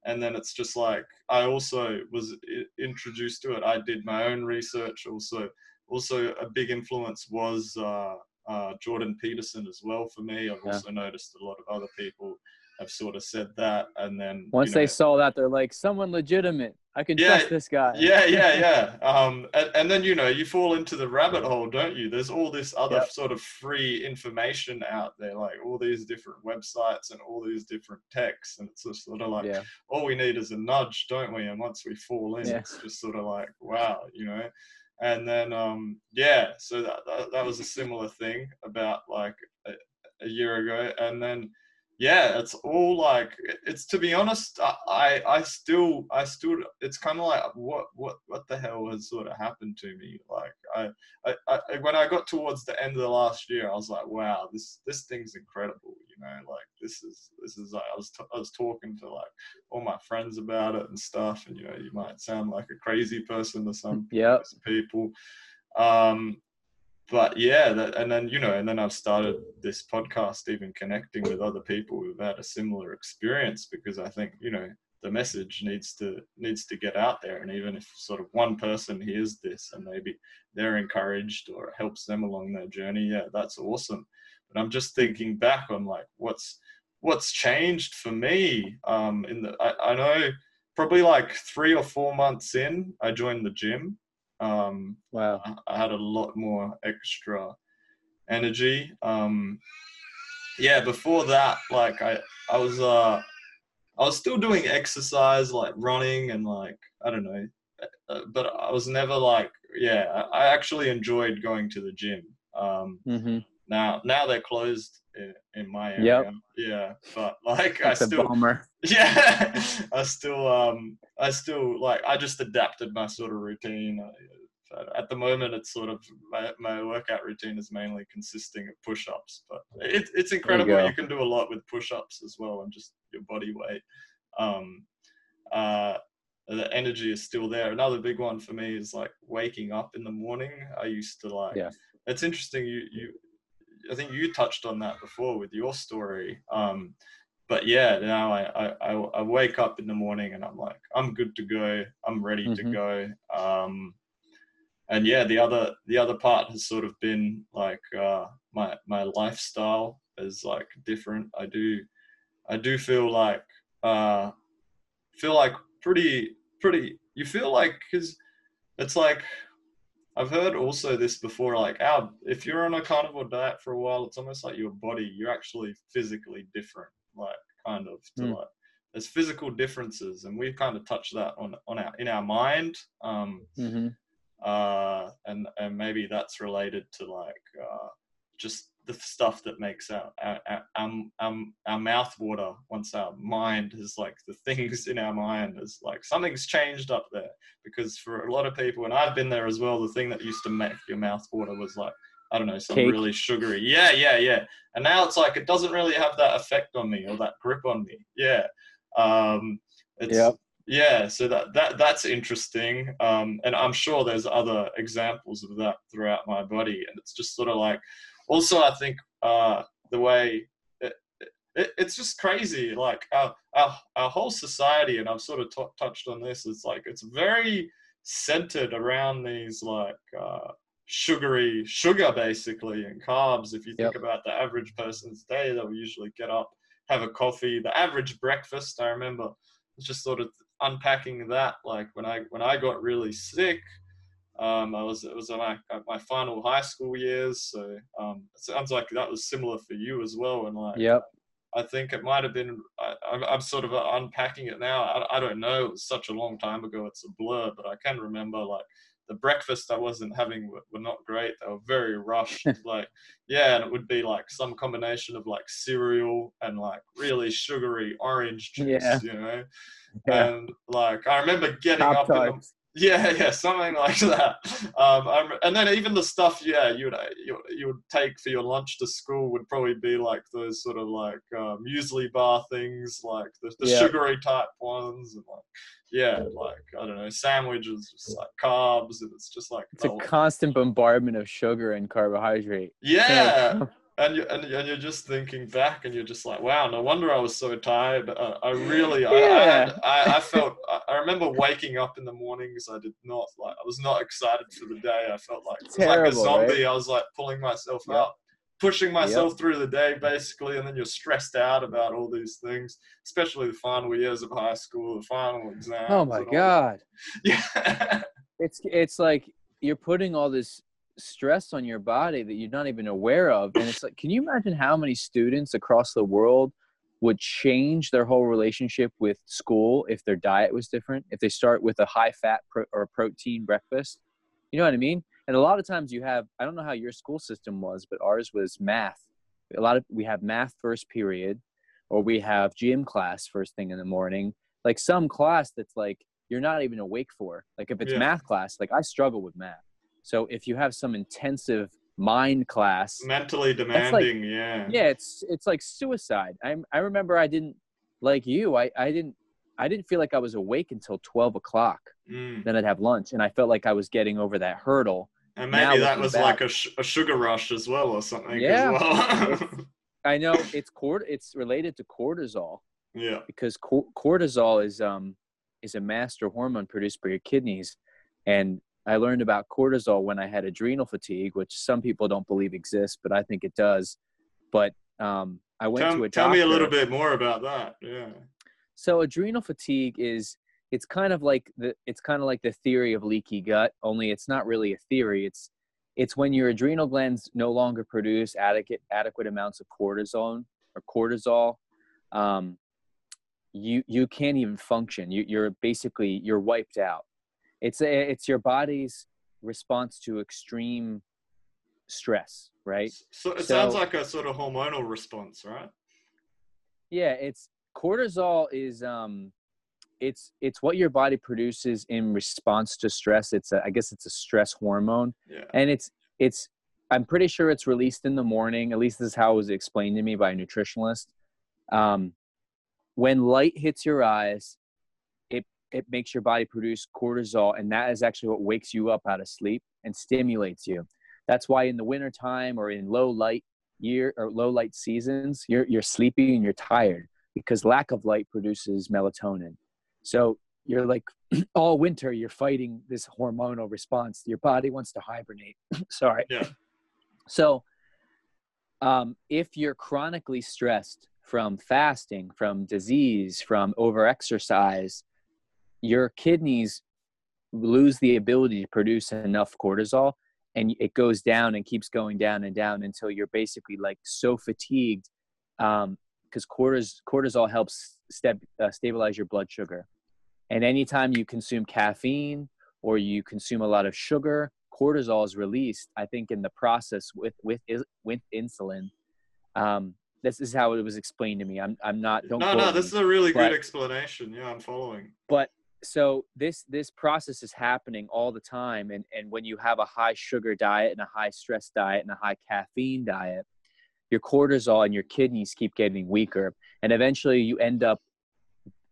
and then it's just like I also was introduced to it. I did my own research. Also, also a big influence was uh, uh, Jordan Peterson as well for me. I've Yeah. also noticed a lot of other people have sort of said that, and then Once you know, they saw that, they're like, someone legitimate. I can Yeah, trust this guy. yeah, yeah, yeah. Um, and, and then you know you fall into the rabbit hole, don't you? There's all this other Yep. sort of free information out there, like all these different websites and all these different texts, and it's just sort of like Yeah. all we need is a nudge, don't we? And once we fall in, Yeah. it's just sort of like wow, you know. And then um, yeah, so that, that that was a similar thing about like a, a year ago, and then yeah it's all like it's to be honest i i, still i still it's kind of like what what what the hell has sort of happened to me like I, I i when i got towards the end of the last year i was like wow this this thing's incredible you know like this is this is like i was t- i was talking to like all my friends about it and stuff and you know you might sound like a crazy person to some Yep. some people um but yeah that, and then you know and then i've started this podcast even connecting with other people who've had a similar experience because i think you know the message needs to needs to get out there. And even if sort of one person hears this and maybe they're encouraged or it helps them along their journey yeah that's awesome. But i'm just thinking back on like what's what's changed for me um in the i, I know probably like three or four months in i joined the gym um Wow. I- I had a lot more extra energy. Um, yeah, before that, like I, I was, uh, I was still doing exercise, like running and like I don't know, uh, but I was never like, yeah, I, actually enjoyed going to the gym. Um, hmm now, now they're closed in, in my area. Yeah, but like I That's a still, bummer. yeah i still um i still like i just adapted my sort of routine I, at the moment it's sort of my, my workout routine is mainly consisting of push-ups but it, it's incredible go. you, can do a lot with push-ups as well and just your body weight um uh the energy is still there. Another big one for me is like waking up in the morning. I used to like. Yeah. It's interesting. You you, I think you touched on that before with your story. Um, but yeah, now I, I I wake up in the morning and I'm like I'm good to go. I'm ready mm-hmm. to go. Um, and yeah, the other the other part has sort of been like uh, my my lifestyle is like different. I do I do feel like uh, feel like pretty pretty. You feel like because it's like I've heard also this before. Like our if you're on a carnivore diet for a while, it's almost like your body. You're actually physically different. Like kind of to mm. like there's physical differences, and we've kind of touched that on on our in our mind. Um, mm-hmm. uh, and and maybe that's related to like uh, just the stuff that makes our our, our, our, our mouth water once our mind is like the things in our mind is like something's changed up there. Because for a lot of people and i've been there as well the thing that used to make your mouth water was like i don't know some Cake. really sugary. Yeah yeah yeah. And now it's like it doesn't really have that effect on me or that grip on me. Yeah. Um it's yep. yeah so that that that's interesting. Um and i'm sure there's other examples of that throughout my body. And it's just sort of like also I think uh, the way it, it, it's just crazy. Like our, our our whole society, and I've sort of t- touched on this. It's like it's very centered around these like uh, sugary sugar basically and carbs. If you think yep. about the average person's day, they'll usually get up, have a coffee. The average breakfast, I remember, just sort of unpacking that. Like when I when I got really sick um, I was it was my my final high school years, so um, it sounds like that was similar for you as well. And like, yep. I think it might have been. I, am sort of unpacking it now. I, I don't know. It was such a long time ago. It's a blur, but I can remember like the breakfast I wasn't having were, were not great. They were very rushed. like, yeah, and it would be like some combination of like cereal and like really sugary orange juice, yeah. you know. Yeah. And like I remember getting Top up yeah, yeah, something like that. Um, and then even the stuff, yeah, you would you, you would take for your lunch to school would probably be like those sort of like uh, muesli bar things, like the, the yeah. sugary type ones, and like yeah, like I don't know, sandwiches, just like carbs, and it's just like it's a constant bombardment of sugar and carbohydrate. Yeah. and you and, and you're just thinking back, and you're just like, wow, no wonder I was so tired. Uh, I really, yeah. I, I, I, felt. I remember waking up in the mornings. I did not like. I was not excited for the day. I felt like Terrible, like a zombie. Right? I was like pulling myself yep. out, pushing myself yep. through the day, basically, and then you're stressed out about all these things, especially the final years of high school, the final exams. Oh my god! Yeah, it's it's like you're putting all this stress on your body that you're not even aware of. And it's like, can you imagine how many students across the world would change their whole relationship with school if their diet was different? If they start with a high fat pro- or protein breakfast, you know what I mean? And a lot of times you have, I don't know how your school system was, but ours was math. A lot of, we have math first period, or we have gym class first thing in the morning. Like some class that's like, you're not even awake for. Like if it's yeah. math class, like I struggle with math so if you have some intensive mind class, mentally demanding, like, yeah, yeah, it's it's like suicide. I I remember I didn't like you. I I didn't I didn't feel like I was awake until twelve o'clock. Mm. Then I'd have lunch, and I felt like I was getting over that hurdle. And maybe now that was back, like a, sh- a sugar rush as well, or something. Yeah, well. I know it's cort. It's related to cortisol. Yeah, because co- cortisol is um is a master hormone produced by your kidneys, and I learned about cortisol when I had adrenal fatigue, which some people don't believe exists, but I think it does. But um, I went tell, to a doctor. tell me a little bit more about that. Yeah. So adrenal fatigue is it's kind of like the it's kind of like the theory of leaky gut, only it's not really a theory. It's it's when your adrenal glands no longer produce adequate adequate amounts of cortisol or cortisol. Um, you you can't even function. You, you're basically you're wiped out it's a, it's your body's response to extreme stress right? So it so, sounds like a sort of hormonal response right? Yeah it's cortisol is um it's it's what your body produces in response to stress. It's a, i guess it's a stress hormone. Yeah. and it's it's i'm pretty sure it's released in the morning. At least this is how it was explained to me by a nutritionalist. Um when light hits your eyes it makes your body produce cortisol and that is actually what wakes you up out of sleep and stimulates you. That's why in the wintertime or in low light year or low light seasons you're you're sleepy and you're tired because lack of light produces melatonin. So you're like all winter you're fighting this hormonal response. Your body wants to hibernate. Sorry. Yeah. so um, if you're chronically stressed from fasting from disease from overexercise your kidneys lose the ability to produce enough cortisol and it goes down and keeps going down and down until you're basically like so fatigued um, because cortis- cortisol helps step, uh, stabilize your blood sugar and anytime you consume caffeine or you consume a lot of sugar, cortisol is released. I think in the process with with with insulin. Um, this is how it was explained to me. I'm I'm not. Don't no, no, me. this is a really but- good explanation. Yeah, I'm following. but so this this process is happening all the time and and when you have a high sugar diet and a high stress diet and a high caffeine diet your cortisol and your kidneys keep getting weaker and eventually you end up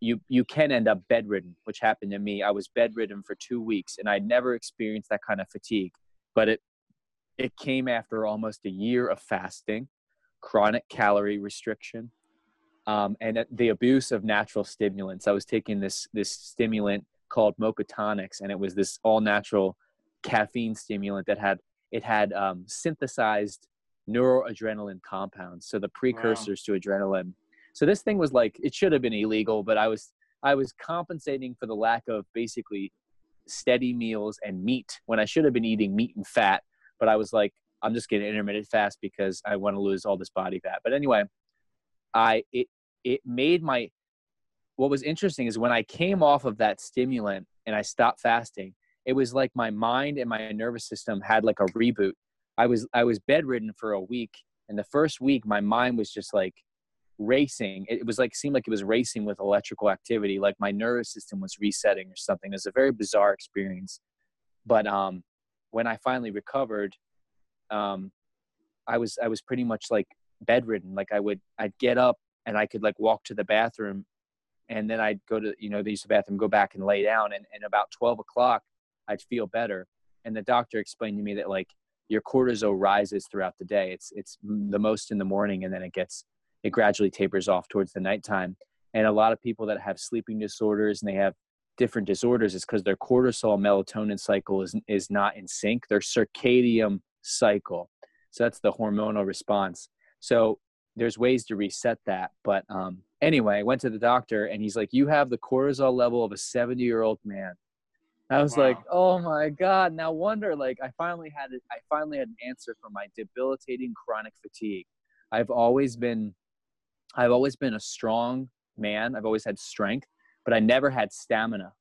you you can end up bedridden which happened to me. I was bedridden for 2 weeks and i never experienced that kind of fatigue but it it came after almost a year of fasting chronic calorie restriction um, and the abuse of natural stimulants. I was taking this this stimulant called Mochotonics, and it was this all natural caffeine stimulant that had it had um, synthesized neuroadrenaline compounds, so the precursors to adrenaline. So this thing was like it should have been illegal, but I was I was compensating for the lack of basically steady meals and meat when I should have been eating meat and fat. But I was like, I'm just getting intermittent fast because I want to lose all this body fat. But anyway, I it it made my what was interesting is when I came off of that stimulant and I stopped fasting, it was like my mind and my nervous system had like a reboot. I was I was bedridden for a week, and the first week my mind was just like racing. It was like seemed like it was racing with electrical activity, like my nervous system was resetting or something. It was a very bizarre experience. But um, when I finally recovered, um, I was I was pretty much like bedridden. Like I would I'd get up and I could like walk to the bathroom and then I'd go to, you know, the use the bathroom, go back and lay down. And, and about 12 o'clock, I'd feel better. And the doctor explained to me that like your cortisol rises throughout the day. It's, it's the most in the morning and then it gets, it gradually tapers off towards the nighttime. And a lot of people that have sleeping disorders and they have different disorders is because their cortisol melatonin cycle is, is not in sync, their circadian cycle. So that's the hormonal response. So there's ways to reset that. But um, anyway, I went to the doctor and he's like, You have the cortisol level of a 70 year old man. I was like, Oh my God. Now wonder, like, I finally had it. I finally had an answer for my debilitating chronic fatigue. I've always been, I've always been a strong man. I've always had strength, but I never had stamina.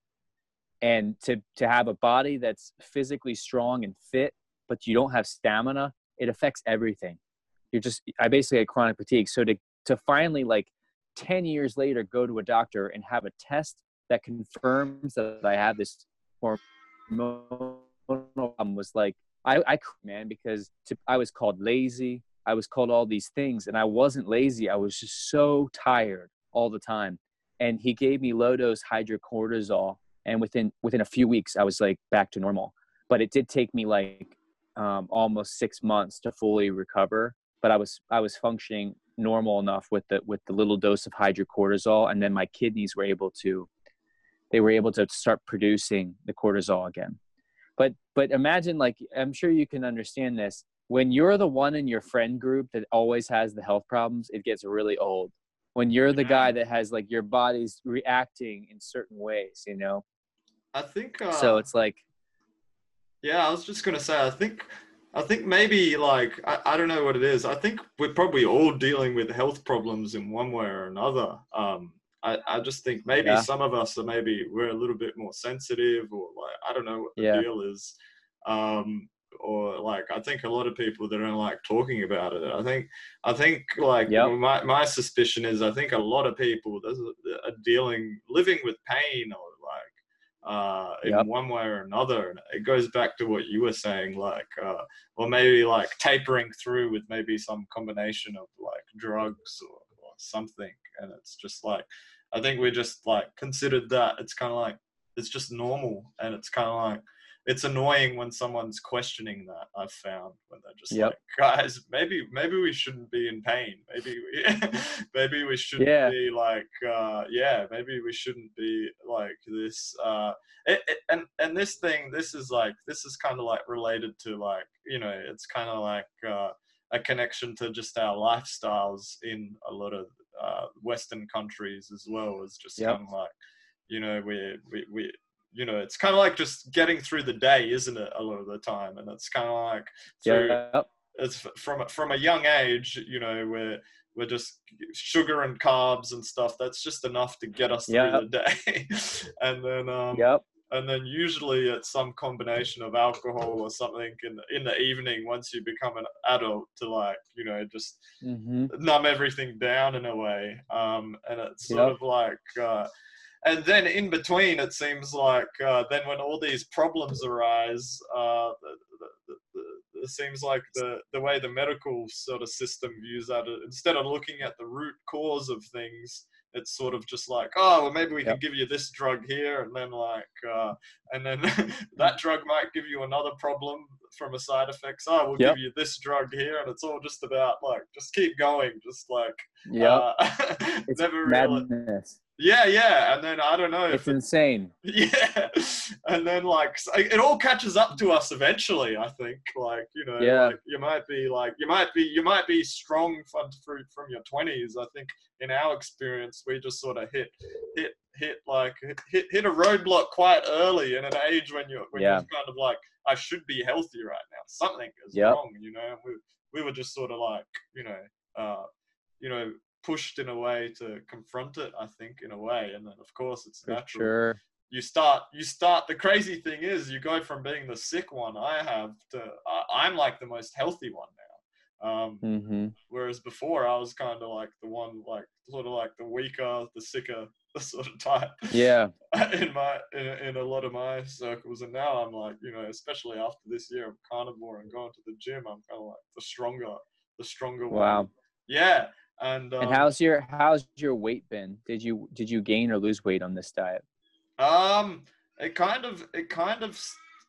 And to, to have a body that's physically strong and fit, but you don't have stamina, it affects everything you're just i basically had chronic fatigue. So to to finally like 10 years later go to a doctor and have a test that confirms that i have this hormonal problem was like i i man because to, i was called lazy. I was called all these things and i wasn't lazy. I was just so tired all the time. And he gave me low dose hydrocortisol and within within a few weeks i was like back to normal. But it did take me like um, almost six months to fully recover but I was I was functioning normal enough with the with the little dose of hydrocortisol, and then my kidneys were able to they were able to start producing the cortisol again. But but imagine like I'm sure you can understand this. When you're the one in your friend group that always has the health problems, it gets really old. When you're the guy that has like your body's reacting in certain ways, you know. I think. Uh, So it's like Yeah, I was just gonna say. I think. I think maybe like I, I don't know what it is. I think we're probably all dealing with health problems in one way or another. Um, I, I just think maybe Yeah. some of us are maybe we're a little bit more sensitive or like I don't know what the Yeah. deal is. Um, or like I think a lot of people that don't like talking about it. I think I think like Yep. my my suspicion is I think a lot of people are dealing living with pain or uh in Yep. one way or another. And it goes back to what you were saying like uh or maybe like tapering through with maybe some combination of like drugs or, or something. And it's just like i think we just like considered that it's kind of like it's just normal. And it's kind of like it's annoying when someone's questioning that i've found when they're just Yep. like guys maybe maybe we shouldn't be in pain maybe we maybe we shouldn't Yeah. be like uh yeah maybe we shouldn't be like this uh it, it, and and this thing this is like this is kind of like related to like you know it's kind of like uh a connection to just our lifestyles in a lot of uh, Western countries as well as just Yep. kind of like, you know, we, we, we, you know, it's kind of like just getting through the day, isn't it? A lot of the time. And it's kind of like, through, Yep. it's from, from a young age, you know, we're, we're just sugar and carbs and stuff. That's just enough to get us through the day. and then, um, Yep. and then usually it's some combination of alcohol or something in the, in the evening once you become an adult to like you know just hmm numb everything down in a way um and it's sort Yep. of like uh and then in between it seems like uh, then when all these problems arise uh the, the, the, the, it seems like the the way the medical sort of system views that uh, instead of looking at the root cause of things it's sort of just like oh well maybe we can give you this drug here and then like uh and then that drug might give you another problem from a side effects oh we'll Yep. give you this drug here and it's all just about like just keep going just like yeah, uh, never really madness. yeah yeah and then i don't know It's it, insane. yeah and then like it all catches up to us eventually i think like you know Yeah. like you might be like you might be you might be strong from from your 20s i think in our experience we just sort of hit hit hit like hit hit a roadblock quite early in an age when you're when Yeah. you're kind of like i should be healthy right now something is Yep. wrong you know we, we were just sort of like you know uh you know pushed in a way to confront it i think in a way and then of course it's For natural sure. you start you start the crazy thing is you go from being the sick one i have to I, i'm like the most healthy one now um hmm whereas before i was kind of like the one like sort of like the weaker the sicker the sort of type Yeah. in my in, in a lot of my circles and now i'm like you know especially after this year of carnivore and going to the gym i'm kind of like the stronger the stronger one Wow. yeah and um, And how's your how's your weight been? Did you did you gain or lose weight on this diet? Um, it kind of, it kind of,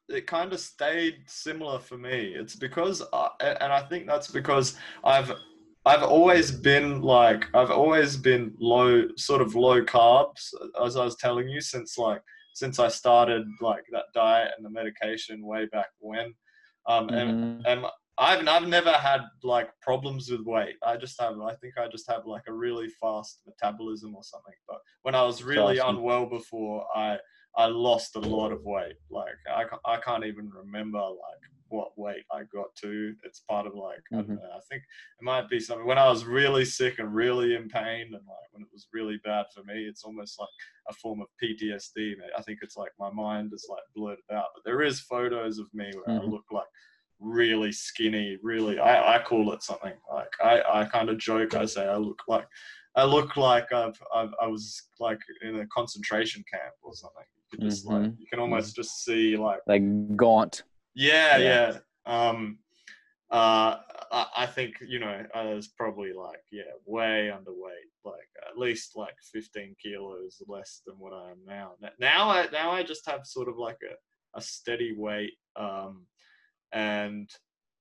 it kind of stayed similar for me. It's because, I, and I think that's because I've, I've always been like, I've always been low, sort of low carbs, as I was telling you, since like, since I started like that diet and the medication way back when. Um, and Mhm. and I've I've never had like problems with weight. I just have I think I just have like a really fast metabolism or something. But when I was really awesome. unwell before, I I lost a lot of weight. Like I I can't even remember like what weight I got to. It's part of like I, don't Mhm. know, I think it might be something when I was really sick and really in pain and like when it was really bad for me. It's almost like a form of PTSD. mate. I think it's like my mind is like blurred out. But there is photos of me where I Mhm. look like really skinny, really. I, I call it something like I, I kind of joke. I say I look like I look like I've, I've I was like in a concentration camp or something. Just like Mhm. you can almost just see like Like gaunt. yeah, Yeah. yeah. Um, uh, I, I think you know I was probably like yeah, way underweight, like at least like 15 kilos less than what I am now. Now I now I just have sort of like a, a steady weight, um, and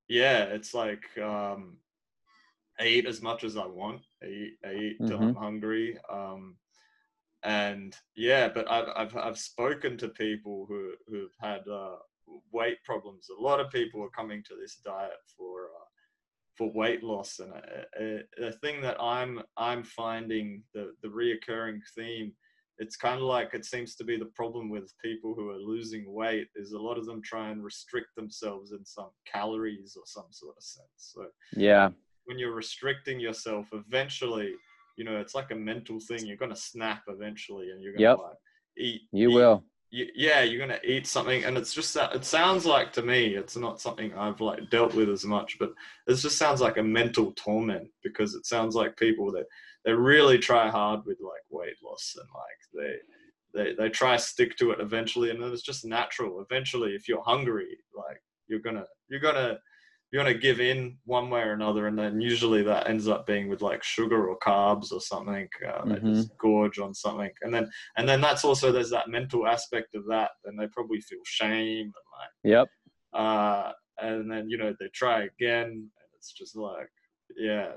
yeah, it's like um, I eat as much as I want. I eat, I eat till I'm hungry. Um, and yeah, but I've, I've, I've spoken to people who, who've had uh, weight problems. A lot of people are coming to this diet for, uh, for weight loss. And a, a, a thing that I'm, I'm finding the, the reoccurring theme, it's kind of like it seems to be the problem with people who are losing weight is a lot of them try and restrict themselves in some calories or some sort of sense. So Yeah. when you're restricting yourself, eventually, you know, it's like a mental thing. You're gonna snap eventually, and you're gonna Yep. like eat. You eat- will. y- yeah, you're gonna eat something, and it's just that. It sounds like to me, it's not something I've like dealt with as much, but it just sounds like a mental torment because it sounds like people that they really try hard with like weight loss and like they. They, they try to stick to it eventually and then it's just natural eventually if you're hungry like you're gonna you're gonna you want to give in one way or another, and then usually that ends up being with like sugar or carbs or something. Uh, They Mhm. just gorge on something, and then and then that's also there's that mental aspect of that, and they probably feel shame and like Yep. uh, and then you know they try again, and it's just like yeah,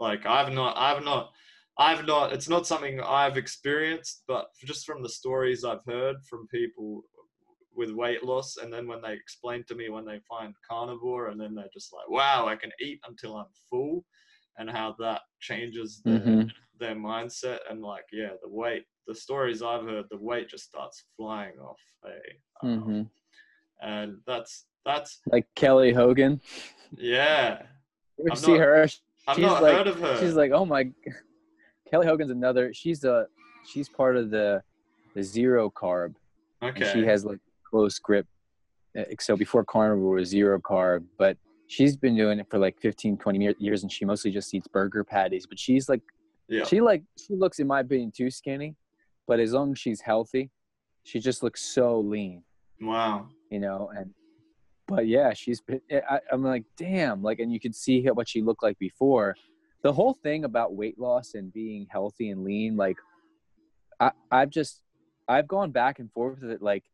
like I've not I've not. I've not. It's not something I've experienced, but just from the stories I've heard from people with weight loss, and then when they explain to me when they find carnivore, and then they're just like, "Wow, I can eat until I'm full," and how that changes their Mhm. their mindset, and like, yeah, the weight. The stories I've heard, the weight just starts flying off. Hey, um, hmm and that's that's Like Kelly Hogan. yeah. You see not- her? I've She's not like- heard of her. She's like, oh my. Kelly Hogan's another. She's a. She's part of the, the zero carb. and okay. she has like close grip. Uh, So before carnivore was zero carb, but she's been doing it for like 15, 20 years, and she mostly just eats burger patties. But she's like, yeah. she like she looks, in my opinion, too skinny. But as long as she's healthy, she just looks so lean. wow. you know and but yeah she's been I, i'm like damn like and you could see what she looked like before the whole thing about weight loss and being healthy and lean like i i've just i've gone back and forth with it like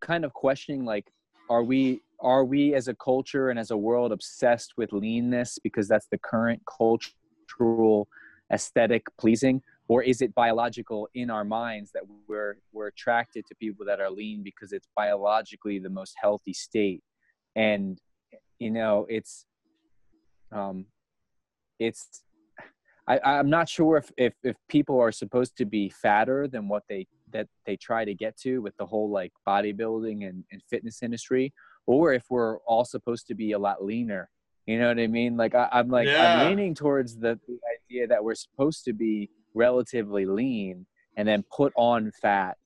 kind of questioning like are we are we as a culture and as a world obsessed with leanness because that's the current cultural aesthetic pleasing? Or is it biological in our minds that we're we're attracted to people that are lean because it's biologically the most healthy state? And you know it's um it's I, I'm not sure if, if if people are supposed to be fatter than what they that they try to get to with the whole like bodybuilding and, and fitness industry, or if we're all supposed to be a lot leaner. You know what I mean? Like I, I'm like Yeah. I'm leaning towards the, the idea that we're supposed to be relatively lean and then put on fat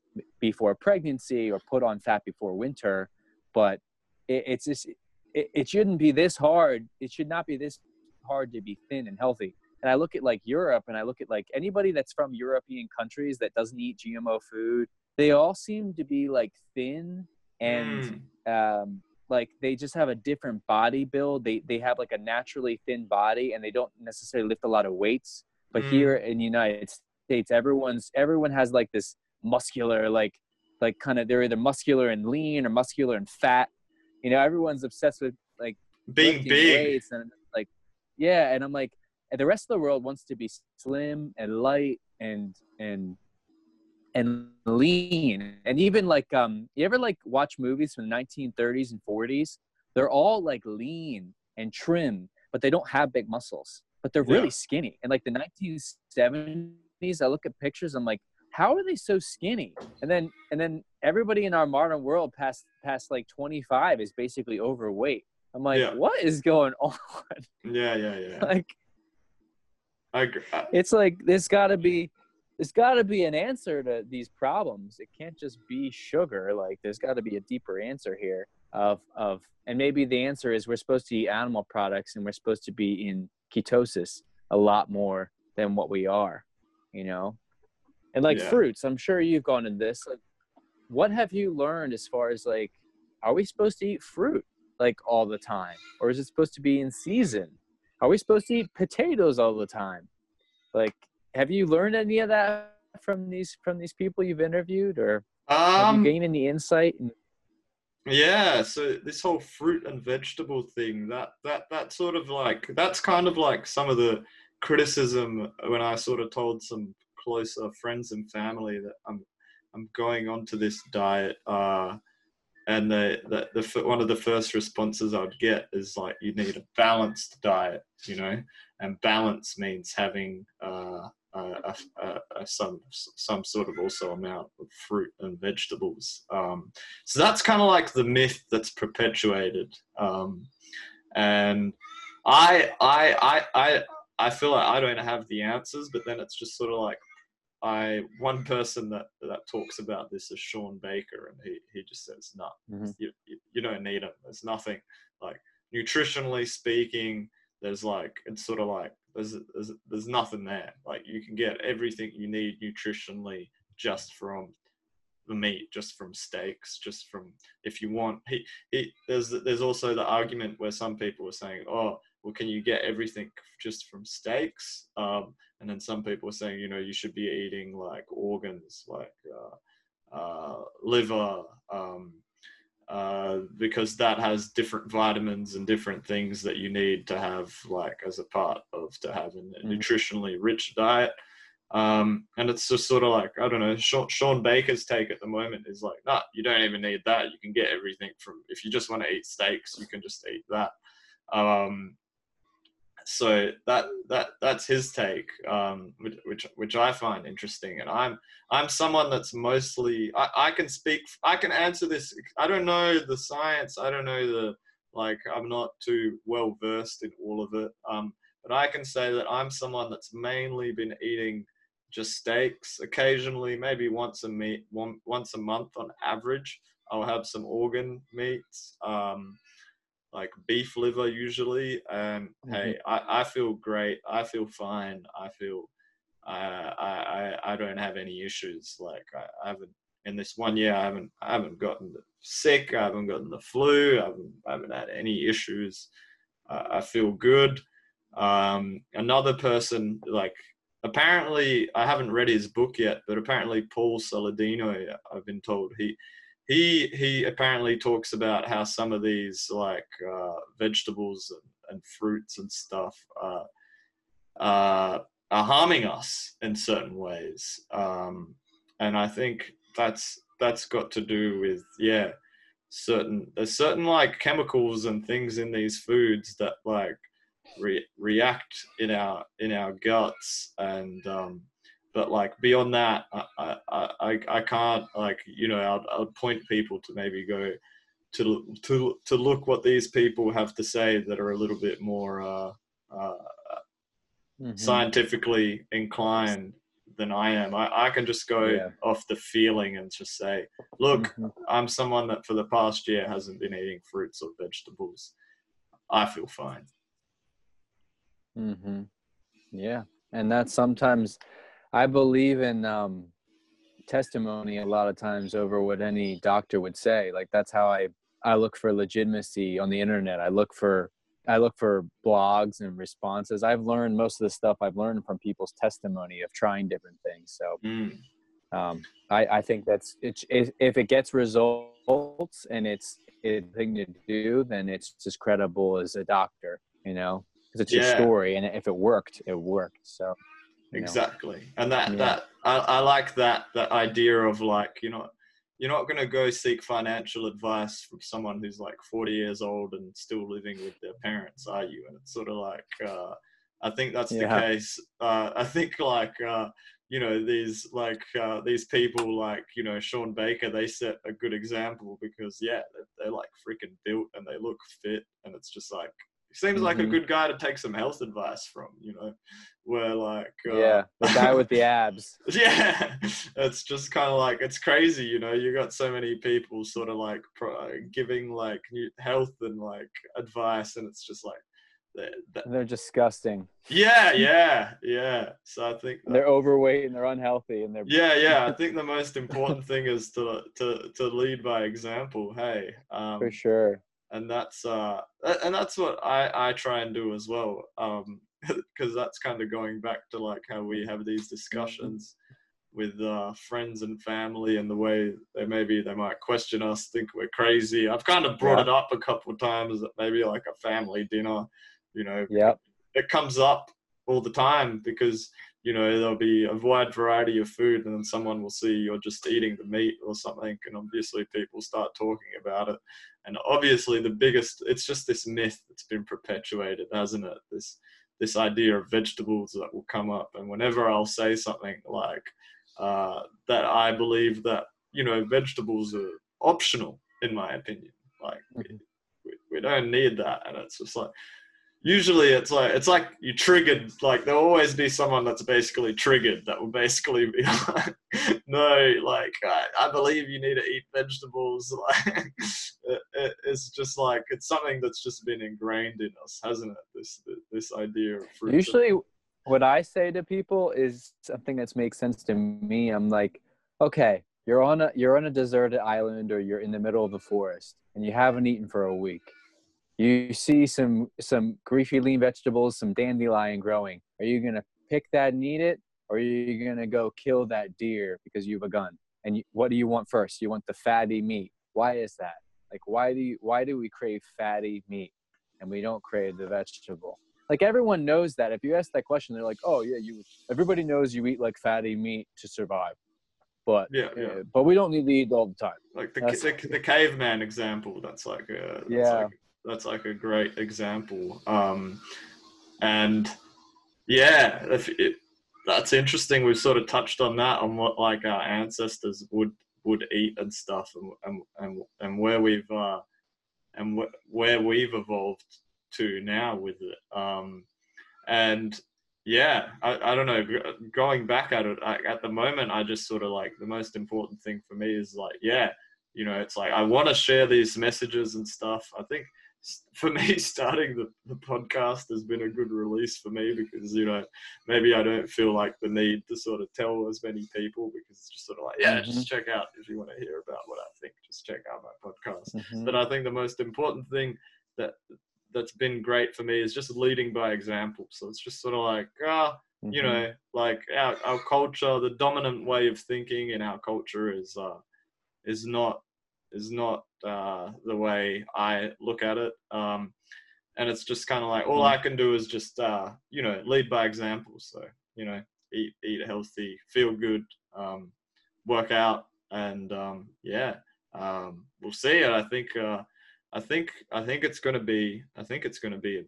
before pregnancy or put on fat before winter, but it, it's just it, it shouldn't be this hard. It should not be this hard to be thin and healthy. And I look at like Europe and I look at like anybody that's from European countries that doesn't eat GMO food, they all seem to be like thin and Mm. um, like they just have a different body build. They they have like a naturally thin body and they don't necessarily lift a lot of weights. But Mm. here in the United States, everyone's everyone has like this muscular like like kind of they're either muscular and lean or muscular and fat. You know, everyone's obsessed with like being big. weights and like yeah and i'm like and the rest of the world wants to be slim and light and and and lean. And even like um you ever like watch movies from the 1930s and 40s they're all like lean and trim but they don't have big muscles. But they're really Yeah. skinny. And like the 1970s i look at pictures i'm like how are they so skinny? And then and then everybody in our modern world past past like 25 is basically overweight. I'm like Yeah. what is going on? Yeah, yeah, yeah. like I agree. Uh, it's like there's got to be there's got to be an answer to these problems. It can't just be sugar. Like there's got to be a deeper answer here of of and maybe the answer is we're supposed to eat animal products and we're supposed to be in ketosis a lot more than what we are you know? And like Yeah. fruits i'm sure you've gone into this like what have you learned as far as like are we supposed to eat fruit like all the time? Or is it supposed to be in season are we supposed to eat potatoes all the time? Like have you learned any of that from these from these people you've interviewed or have Um, you gained any insight and Yeah, so this whole fruit and vegetable thing, that that that sort of like that's kind of like some of the criticism when I sort of told some closer friends and family that I'm I'm going onto this diet uh and the, the the one of the first responses I'd get is like you need a balanced diet, you know, and balance means having uh, a, a, a, some some sort of also amount of fruit and vegetables. Um, so that's kind of like the myth that's perpetuated, um, and I I I I I feel like I don't have the answers, but then it's just sort of like I one person that that talks about this is Shawn Baker, and he he just says no, Mhm. you, you you don't need them. There's nothing like nutritionally speaking. There's like it's sort of like there's there's there's nothing there. Like you can get everything you need nutritionally just from the meat just from steaks, just from if you want. He, he there's there's also the argument where some people are saying, oh, well, can you get everything just from steaks? Um, and then some people are saying, you know, you should be eating like organs, like uh, uh, liver, um, uh, because that has different vitamins and different things that you need to have, like as a part of to have a mm-hmm. nutritionally rich diet. Um, and it's just sort of like I don't know. Shawn Baker's take at the moment is like, nah, you don't even need that. You can get everything from if you just want to eat steaks, you can just eat that. Um, so that that that's his take, um, which, which, I find interesting. And I'm I'm someone that's mostly I, I can speak I can answer this. I don't know the science. I don't know the like. I'm not too well versed in all of it. Um, but I can say that I'm someone that's mainly been eating just steaks. Occasionally, maybe once a meat, one, once a month on average, I'll have some organ meats, um, like beef liver usually. And mm-hmm. hey, I, I feel great. I feel fine. I feel I I I don't have any issues. Like I, I haven't in this one year. I haven't I haven't gotten sick. I haven't gotten the flu. I haven't I haven't had any issues. Uh, I feel good. Um, another person like apparently I haven't read his book yet, but apparently Paul Saladino, I've been told he he he apparently talks about how some of these like uh, vegetables and, and, fruits and stuff uh, uh, are harming us in certain ways, um, and I think that's that's got to do with yeah certain there's certain like chemicals and things in these foods that like re- react in our in our guts and um, but like beyond that I, I i i can't like you know i'll, I'll point people to maybe go to to to look what these people have to say that are a little bit more uh, uh, mm-hmm. scientifically inclined than I am. I, I can just go yeah. off the feeling and just say, look, mm-hmm. I'm someone that for the past year hasn't been eating fruits or vegetables. I feel fine. Mm-hmm. Yeah, and that's sometimes I believe in um, testimony a lot of times over what any doctor would say. Like that's how I I look for legitimacy on the internet. I look for I look for blogs and responses. I've learned most of the stuff I've learned from people's testimony of trying different things. So mm. um, I, I think that's it's if it gets results and it's a thing to do, then it's as credible as a doctor. You know, because it's yeah. your story, and if it worked, it worked. So exactly, and that yeah. that I, I like that that idea of like you know you're not going to go seek financial advice from someone who's like 40 years old and still living with their parents, are you? And it's sort of like, uh, I think that's yeah. the case. Uh, I think like, uh, you know, these like uh, these people like you know Shawn Baker, they set a good example because yeah, they're, they're like freaking built and they look fit, and it's just like seems mm-hmm. like a mm-hmm. good guy to take some health advice from, you know, where like uh, yeah, the guy with the abs. yeah, it's just kind of like it's crazy, you know. You got so many people sort of like pro- giving like health and like advice, and it's just like they're, they're disgusting. Yeah, yeah, yeah. So I think that, they're overweight and they're unhealthy and they're yeah, yeah. I think the most important thing is to to to lead by example. Hey, um, for sure and that's uh and that's what I I try and do as well um because that's kind of going back to like how we have these discussions with uh, friends and family and the way they maybe they might question us think we're crazy. I've kind of brought yeah. it up a couple of times that maybe like a family dinner you know yeah it comes up all the time because you know there'll be a wide variety of food and then someone will see you're just eating the meat or something and obviously people start talking about it and obviously the biggest it's just this myth that's been perpetuated hasn't it? This this idea of vegetables that will come up. And whenever i'll say something like uh, that i believe that you know vegetables are optional in my opinion like mm-hmm. we, we don't need that. And it's just like usually it's like it's like you triggered like there'll always be someone that's basically triggered that will basically be like no like I, I believe you need to eat vegetables. Like it, it, it's just like it's something that's just been ingrained in us hasn't it? This this idea of fruit usually what i say to people is something that makes sense to me. I'm like okay you're on a you're on a deserted island or you're in the middle of the forest and you haven't eaten for a week you see some some leafy lean vegetables some dandelion growing. Are you going to pick that and eat it or are you going to go kill that deer because you have a gun? And you, what do you want first? You want the fatty meat. Why is that? Like why do you why do we crave fatty meat and we don't crave the vegetable? Like everyone knows that. If you ask that question they're like oh yeah you everybody knows you eat like fatty meat to survive. But Yeah, yeah. uh, but we don't need to eat all the time. like the, That's- the, the caveman example that's like a that's Yeah. like, that's like a great example. Um and yeah if it, that's interesting. We've sort of touched on that on what like our ancestors would would eat and stuff and and and, and where we've uh and wh- where we've evolved to now with it. Um and yeah i, I don't know going back at it I, at the moment i just sort of like the most important thing for me is like yeah you know it's like i want to share these messages and stuff. I think for me starting the, the podcast has been a good release for me because you know maybe i don't feel like the need to sort of tell as many people because it's just sort of like yeah just check out if you want to hear about what i think just check out my podcast Mhm. but I think the most important thing that that's been great for me is just leading by example. So it's just sort of like, ah, you Mhm. know, like our, our culture, the dominant way of thinking in our culture is uh, is not is not uh, the way I look at it. Um, and it's just kind of like all I can do is just uh, you know lead by example. So you know, eat eat healthy, feel good, um, work out, and um, yeah, um, we'll see. And I think uh, I think I think it's going to be I think it's going to be a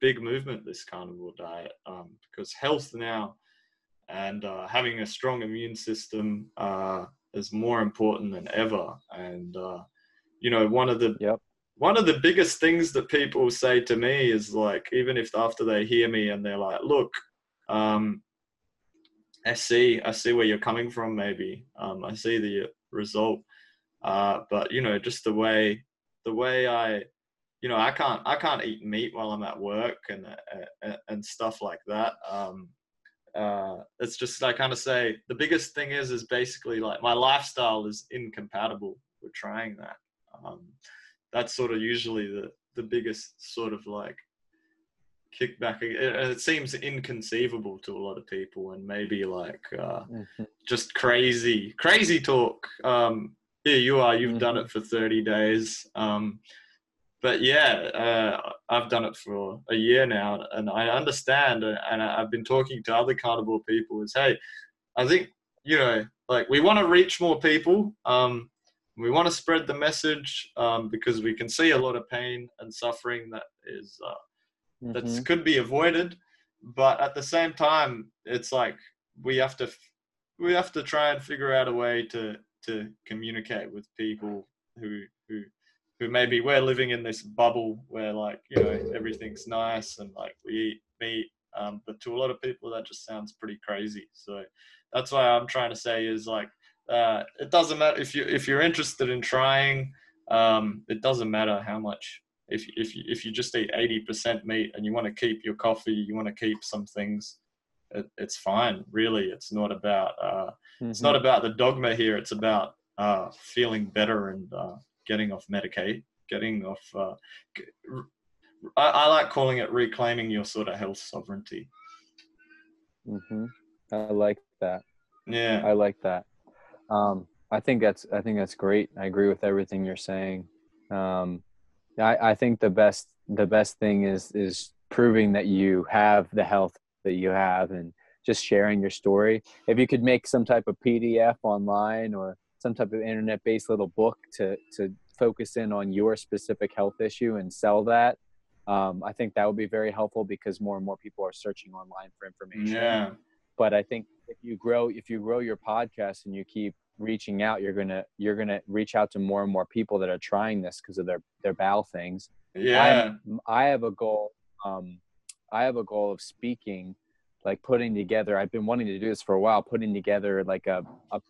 big movement this carnivore diet um, because health now and uh, having a strong immune system uh, is more important than ever. And uh, you know, one of the Yep. one of the biggest things that people say to me is like, even if after they hear me and they're like, "Look, um, I see, I see where you're coming from. Maybe um, I see the result, uh, but you know, just the way the way I, you know, I can't I can't eat meat while I'm at work and uh, and stuff like that. Um, uh, it's just I kind of say the biggest thing is is basically like my lifestyle is incompatible with trying that. Um, that's sort of usually the the biggest sort of like kickback. It, it seems inconceivable to a lot of people, and maybe like uh, Mhm. just crazy, crazy talk. Um, here you are, you've done Mhm. it for 30 days. Um, but yeah, uh, I've done it for a year now, and I understand. And I've been talking to other carnivore people. Is hey, I think you know, like we want to reach more people. Um, we want to spread the message um, because we can see a lot of pain and suffering that is uh, that Mhm. could be avoided but at the same time it's like we have to we have to try and figure out a way to to communicate with people who who who maybe we're living in this bubble where like you know everything's nice and like we eat meat um, but to a lot of people that just sounds pretty crazy. So that's why i'm trying to say is like uh, it doesn't matter if you if you're interested in trying um, it doesn't matter how much. If if you, if you just eat 80% meat and you want to keep your coffee you want to keep some things it, it's fine. Really it's not about uh, it's not Mhm. about the dogma here. It's about uh, feeling better and uh, getting off medicate getting off uh, I, I like calling it reclaiming your sort of health sovereignty Mhm. I like that. yeah I like that. Um, I think that's I think that's great. I agree with everything you're saying. Um, I, I think the best the best thing is is proving that you have the health that you have and just sharing your story. If you could make some type of PDF online or some type of internet based little book to to focus in on your specific health issue and sell that, um, I think that would be very helpful because more and more people are searching online for information. Yeah. But i think if you grow if you grow your podcast and you keep reaching out you're gonna you're gonna reach out to more and more people that are trying this because of their their bowel things. Yeah. I'm- i have a goal um i have a goal of speaking like putting together i've been wanting to do this for a while putting together like a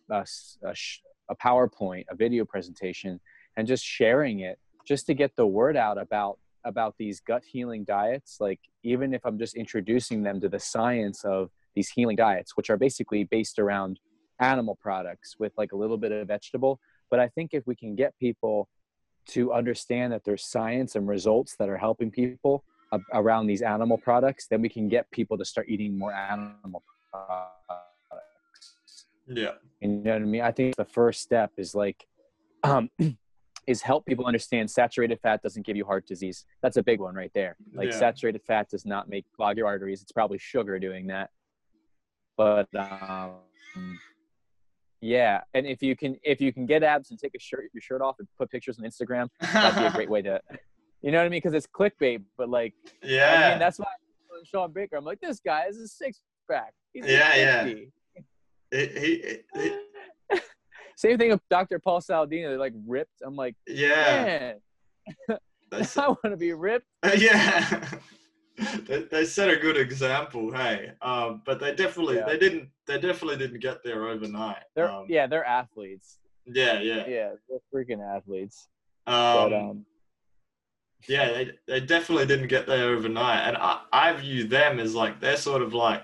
a sh- a powerpoint a video presentation and just sharing it just to get the word out about about these gut healing diets like even if i'm just introducing them to the science of these healing diets which are basically based around animal products with like a little bit of vegetable. But I think if we can get people to understand that there's science and results that are helping people around these animal products, then we can get people to start eating more animal products. Yeah. You know what I mean? I think the first step is like, um, is help people understand saturated fat doesn't give you heart disease. That's a big one right there. Like yeah. saturated fat does not make clog your arteries. It's probably sugar doing that. But um, yeah, and if you can if you can get abs and take a shirt your shirt off and put pictures on Instagram, that'd be a great way to you know what I mean? Because it's clickbait, but like, yeah, I mean, that's why Shawn Baker. I'm like, this guy is a six pack. yeah, yeah. He, he, Same thing with Dr. Paul Saladino. They're like ripped. I'm like, yeah. I want to be ripped. Yeah. they, they set a good example, hey. Um, but they definitely yeah. they didn't they definitely didn't get there overnight. They're um, yeah, they're athletes. Yeah, yeah. Yeah, they're freaking athletes. Um, but, um yeah, they, they definitely didn't get there overnight. And I, I view them as like they're sort of like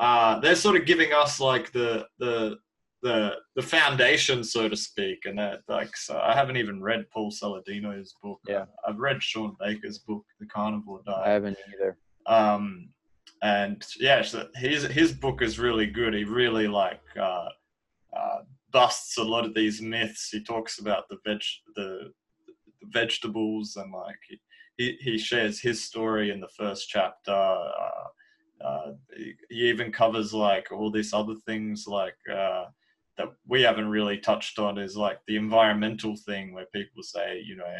uh, they're sort of giving us like the the the the foundation, so to speak. And that like so I haven't even read Paul Saladino's book. Yeah, I've read Shawn Baker's book, The Carnivore Diet. I haven't either. Um, and yeah, so his his book is really good. He really like uh, uh, busts a lot of these myths. He talks about the veg the vegetables and like he, he shares his story in the first chapter. Uh, uh, he, even covers like all these other things like uh, that we haven't really touched on is like the environmental thing where people say you know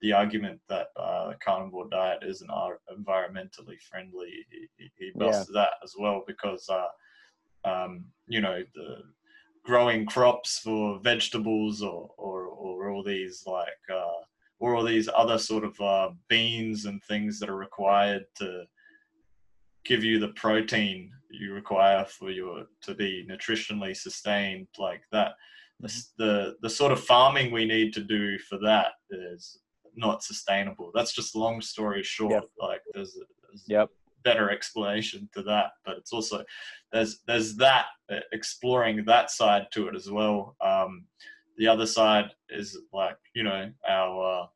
the argument that uh, the carnivore diet isn't environmentally friendly. He, he busts yeah. that as well because uh, um, you know the growing crops for vegetables or, or, or all these like uh, or all these other sort of uh, beans and things that are required to give you the protein you require for your to be nutritionally sustained like that. The, the the sort of farming we need to do for that is not sustainable. That's just long story short yep. like there's, there's yep. better explanation to that but it's also there's there's that uh, exploring that side to it as well. Um, the other side is like you know our uh,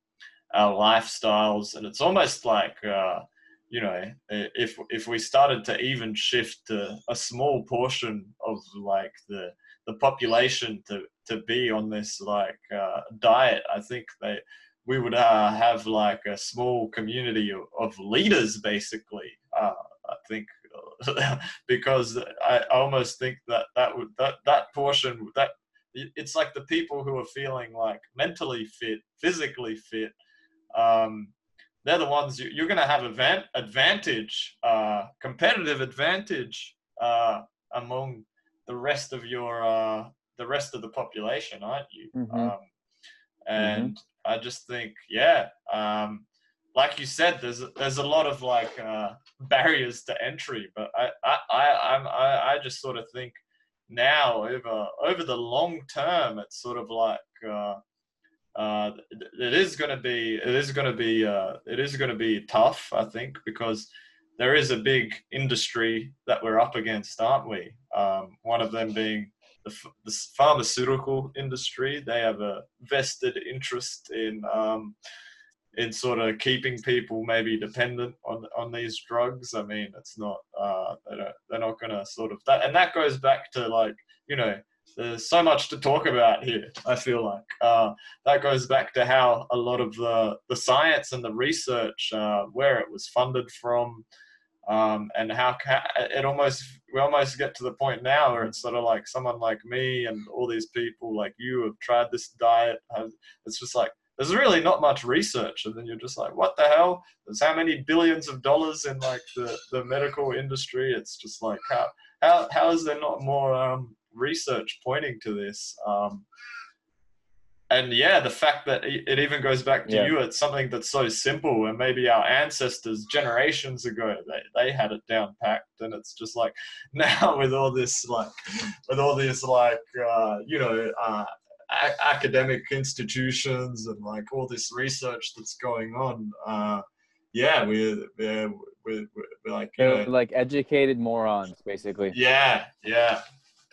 our lifestyles and it's almost like uh, you know if if we started to even shift a small portion of like the the population to to be on this like uh, diet i think they we would uh, have like a small community of, of leaders basically uh, i think because I almost think that that would that that portion that it's like the people who are feeling like mentally fit, physically fit. Um, they're the ones you, are going to have event advantage, uh, competitive advantage uh, among the rest of your uh, the rest of the population, aren't you? Mm-hmm. Um, and mm-hmm. I just think, yeah, um, like you said, there's there's a lot of like uh, barriers to entry, but I I I I'm, I, I just sort of think now over over the long term, it's sort of like uh, it is going to be it is going to be uh, it is going to be tough, I think, because there is a big industry that we're up against, aren't we? Um, one of them being the, the, pharmaceutical industry. They have a vested interest in um, in sort of keeping people maybe dependent on on these drugs. I mean, it's not uh, they they're not going to sort of that, and that goes back to like you know there's so much to talk about here. I feel like uh, that goes back to how a lot of the the science and the research, uh, where it was funded from, um, and how it almost we almost get to the point now where it's sort of like someone like me and all these people like you have tried this diet. It's just like there's really not much research and then you're just like what the hell there's how many billions of dollars in like the, the medical industry it's just like how how, how is there not more um, research pointing to this um, and yeah the fact that it even goes back to yeah. you it's something that's so simple and maybe our ancestors generations ago they, they had it down packed and it's just like now with all this like with all this like uh, you know uh, a- academic institutions and like all this research that's going on. Uh, yeah, we're, we're, we're, we're like, you know, like educated morons, basically. Yeah, yeah.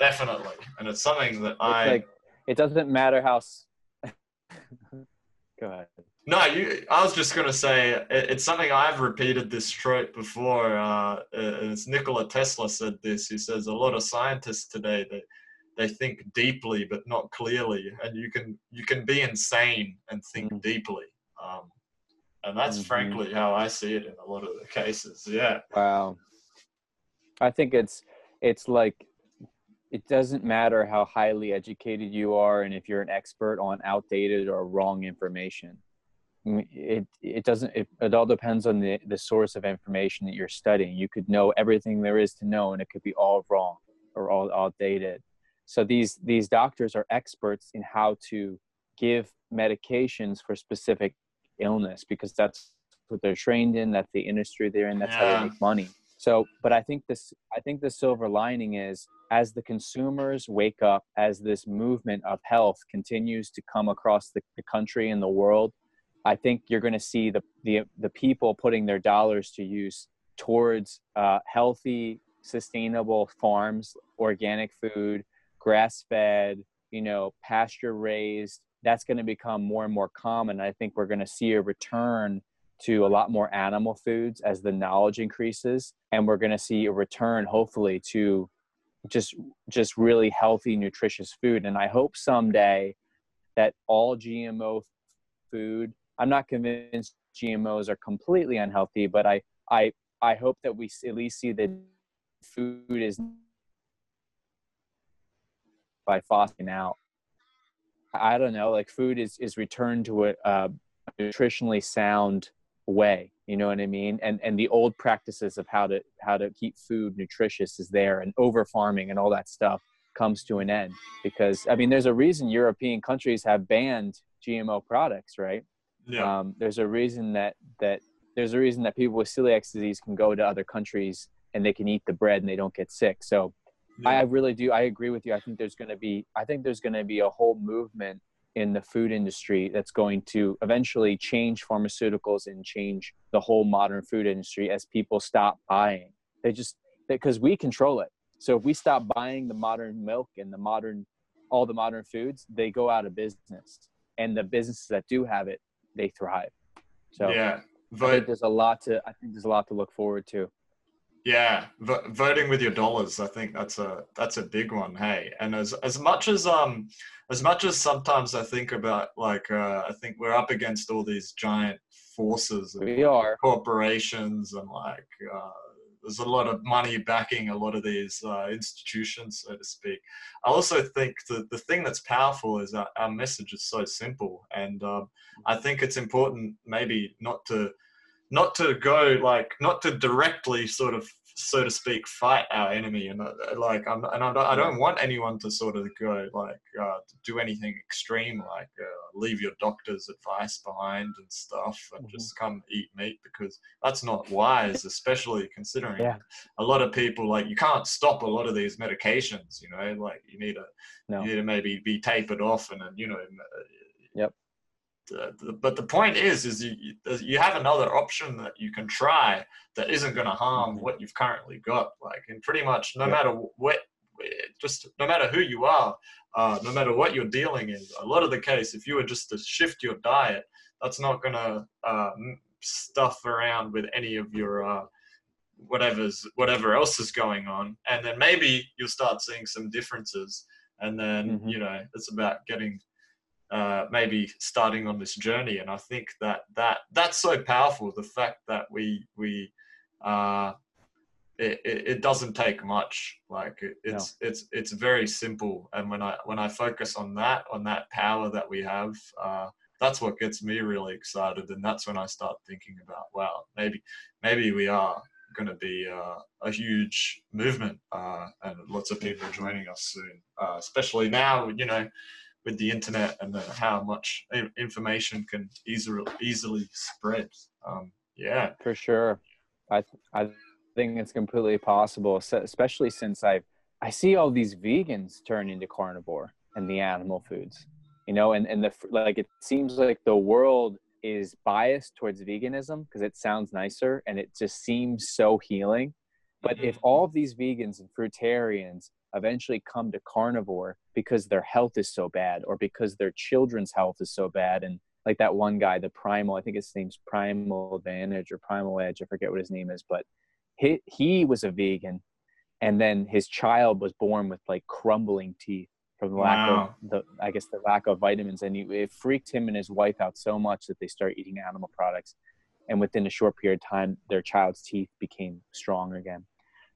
Definitely, and it's something that I. Like, it doesn't matter how. Go ahead. No, you. I was just gonna say it, it's something I've repeated this trope before. Uh, it's Nikola Tesla said this. He says a lot of scientists today they they think deeply but not clearly, and you can you can be insane and think mm-hmm. deeply. Um, and that's mm-hmm. frankly how I see it in a lot of the cases. Yeah. Wow. I think it's it's like it doesn't matter how highly educated you are and if you're an expert on outdated or wrong information. It it doesn't it, it all depends on the the source of information that you're studying. You could know everything there is to know and it could be all wrong or all outdated. So these these doctors are experts in how to give medications for specific illness because that's what they're trained in that's the industry they're in that's yeah. how they make money so but i think this i think the silver lining is as the consumers wake up as this movement of health continues to come across the, the country and the world I think you're going to see the, the, the people putting their dollars to use towards uh, healthy, sustainable farms, organic food, grass fed, you know, pasture raised. That's going to become more and more common. I think we're going to see a return to a lot more animal foods as the knowledge increases, and we're going to see a return, hopefully, to just just really healthy, nutritious food. And I hope someday that all GMO food I'm not convinced GMOs are completely unhealthy, but I I I hope that we at least see that food is by phosphing out. I don't know, like food is is returned to a, a nutritionally sound way. You know what I mean? And and the old practices of how to how to keep food nutritious is there, and over farming and all that stuff comes to an end because I mean, there's a reason European countries have banned GMO products, right? Yeah. Um, there's a reason that that there's a reason that people with celiac disease can go to other countries and they can eat the bread and they don't get sick. So yeah. I really do. I agree with you. I think there's going to be. I think there's going to be a whole movement in the food industry that's going to eventually change pharmaceuticals and change the whole modern food industry as people stop buying. They just because we control it. So if we stop buying the modern milk and the modern all the modern foods, they go out of business. And the businesses that do have it they thrive. So yeah, but there's a lot to I think there's a lot to look forward to. Yeah, v- voting with your dollars. I think that's a that's a big one. Hey, and as as much as um as much as sometimes I think about like uh, I think we're up against all these giant forces. we are corporations and like uh, there's a lot of money backing a lot of these uh, institutions, so to speak. I also think that the thing that's powerful is that our message is so simple, and um, I think it's important maybe not to not to go like not to directly sort of so to speak, fight our enemy. And uh, like, I'm, and I don't, I don't want anyone to sort of go like uh, do anything extreme, like uh, leave your doctor's advice behind and stuff, and mm-hmm. just come eat meat because that's not wise, especially considering yeah. a lot of people like you can't stop a lot of these medications. You know, like you need to, no. you need to maybe be tapered off and then you know. Yep but the point is, is you, you have another option that you can try that isn't going to harm what you've currently got. Like, and pretty much no yeah. matter what, just no matter who you are, uh, no matter what you're dealing in, a lot of the case, if you were just to shift your diet, that's not going to uh, stuff around with any of your uh, whatever's whatever else is going on, and then maybe you'll start seeing some differences. And then mm-hmm. you know it's about getting uh, maybe starting on this journey. And I think that that that's so powerful. The fact that we we uh, it, it, it doesn't take much. Like it, it's no. it's it's very simple. And when I when I focus on that on that power that we have. Uh, that's what gets me really excited, and that's when I start thinking about, wow, maybe, maybe we are going to be uh, a huge movement, uh, and lots of people joining us soon. Uh, especially now, you know, with the internet and the, how much information can easily easily spread. Um, yeah, for sure. I I think it's completely possible, especially since I I see all these vegans turn into carnivore and the animal foods, you know, and and the like. It seems like the world is biased towards veganism because it sounds nicer and it just seems so healing. But if mm-hmm. all of these vegans and fruitarians eventually come to carnivore because their health is so bad or because their children's health is so bad. And like that one guy the primal i think his name's primal advantage or primal edge. I forget what his name is but he, he was a vegan. And then his child was born with like crumbling teeth from the lack wow. of the i guess the lack of vitamins. And he, it freaked him and his wife out so much that they start eating animal products. And within a short period of time their child's teeth became strong again.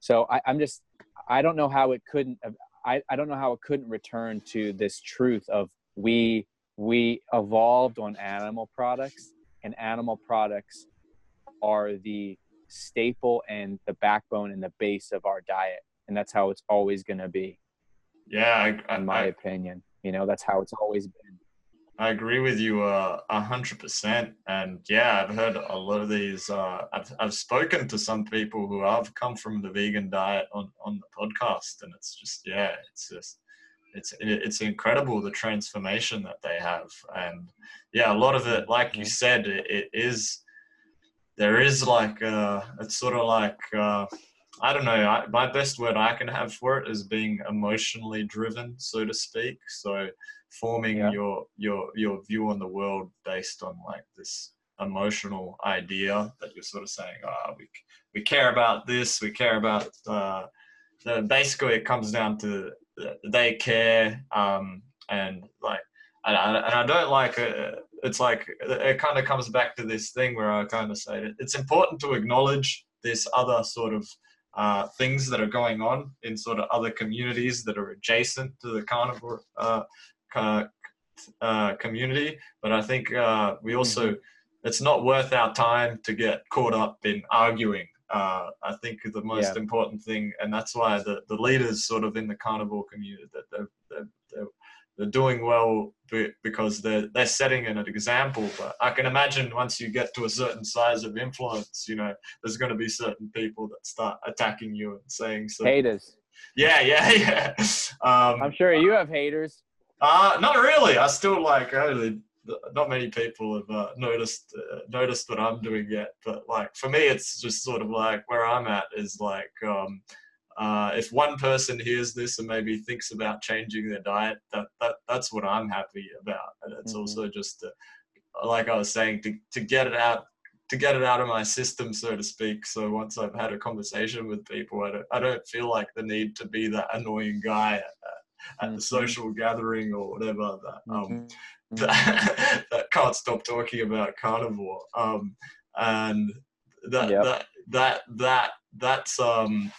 So I, i'm just i don't know how it couldn't uh, I, I don't know how it couldn't return to this truth of we we evolved on animal products and animal products are the staple and the backbone and the base of our diet and that's how it's always going to be. Yeah I, in my I, opinion you know that's how it's always been I agree with you uh, a hundred percent. And yeah, I've heard a lot of these. Uh, I've I've spoken to some people who have come from the vegan diet on on the podcast, and it's just yeah, it's just it's it's incredible the transformation that they have. And yeah, a lot of it, like you said, it, it is there is like uh, it's sort of like. Uh, I don't know. I, my best word I can have for it is being emotionally driven, so to speak. So forming yeah. your your your view on the world based on like this emotional idea that you're sort of saying, oh, we we care about this, we care about. Uh, basically, it comes down to they care, um, and like, and I, and I don't like it. Uh, it's like it kind of comes back to this thing where I kind of say it's important to acknowledge this other sort of uh, things that are going on in sort of other communities that are adjacent to the carnivore uh, uh, community. But I think uh, we also, mm-hmm. it's not worth our time to get caught up in arguing. Uh, I think the most yeah. important thing, and that's why the, the leaders sort of in the carnivore community that they're, they're, they're, they're doing well because they're they're setting an example. But I can imagine once you get to a certain size of influence, you know, there's going to be certain people that start attacking you and saying so. Haters. Yeah, yeah, yeah. Um, I'm sure you have haters. Uh, not really. I still like only not many people have uh, noticed uh, noticed what I'm doing yet. But like for me, it's just sort of like where I'm at is like um, uh, if one person hears this and maybe thinks about changing their diet, that, that that's what I'm happy about. And it's mm-hmm. also just to, like I was saying to to get it out to get it out of my system, so to speak. So once I've had a conversation with people, I don't, I don't feel like the need to be that annoying guy at the mm-hmm. social gathering or whatever that um, mm-hmm. that, that, can't stop talking about carnivore um, and that yep. that that that that's um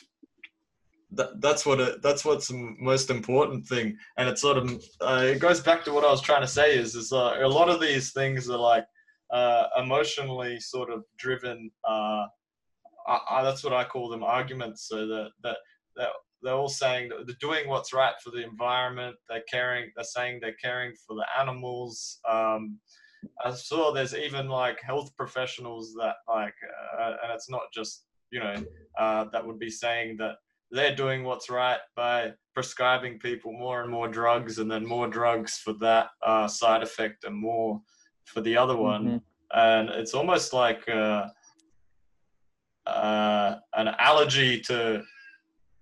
that, that's what it, that's what's the most important thing and it sort of uh, it goes back to what i was trying to say is is uh, a lot of these things are like uh, emotionally sort of driven uh, that's what i call them arguments so that that that they're all saying that they're doing what's right for the environment. They're caring. They're saying they're caring for the animals. Um, I saw there's even like health professionals that like, uh, and it's not just you know uh, that would be saying that they're doing what's right by prescribing people more and more drugs, and then more drugs for that uh, side effect, and more for the other one. Mm-hmm. And it's almost like uh, uh, an allergy to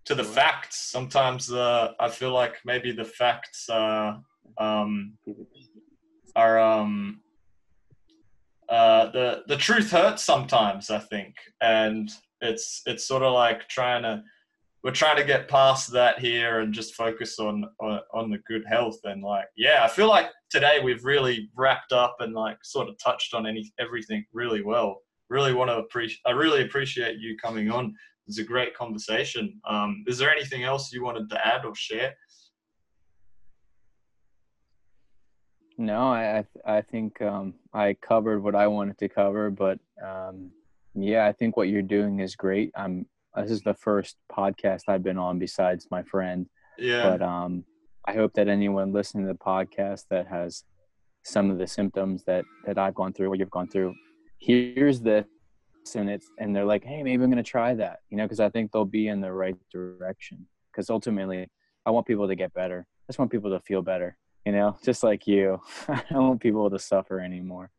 to the facts. Sometimes uh, I feel like maybe the facts uh, um, are um, uh, the the truth hurts sometimes. I think, and it's it's sort of like trying to we're trying to get past that here and just focus on, on on the good health and like yeah i feel like today we've really wrapped up and like sort of touched on any everything really well really want to appreciate i really appreciate you coming on it's a great conversation. Um, is there anything else you wanted to add or share? No, I I think um, I covered what I wanted to cover, but um, yeah, I think what you're doing is great. I'm this is the first podcast I've been on besides my friend. Yeah. But um, I hope that anyone listening to the podcast that has some of the symptoms that that I've gone through, what you've gone through, here's this and it's and they're like hey maybe i'm going to try that you know because i think they'll be in the right direction because ultimately i want people to get better. I just want people to feel better you know just like you. I don't want people to suffer anymore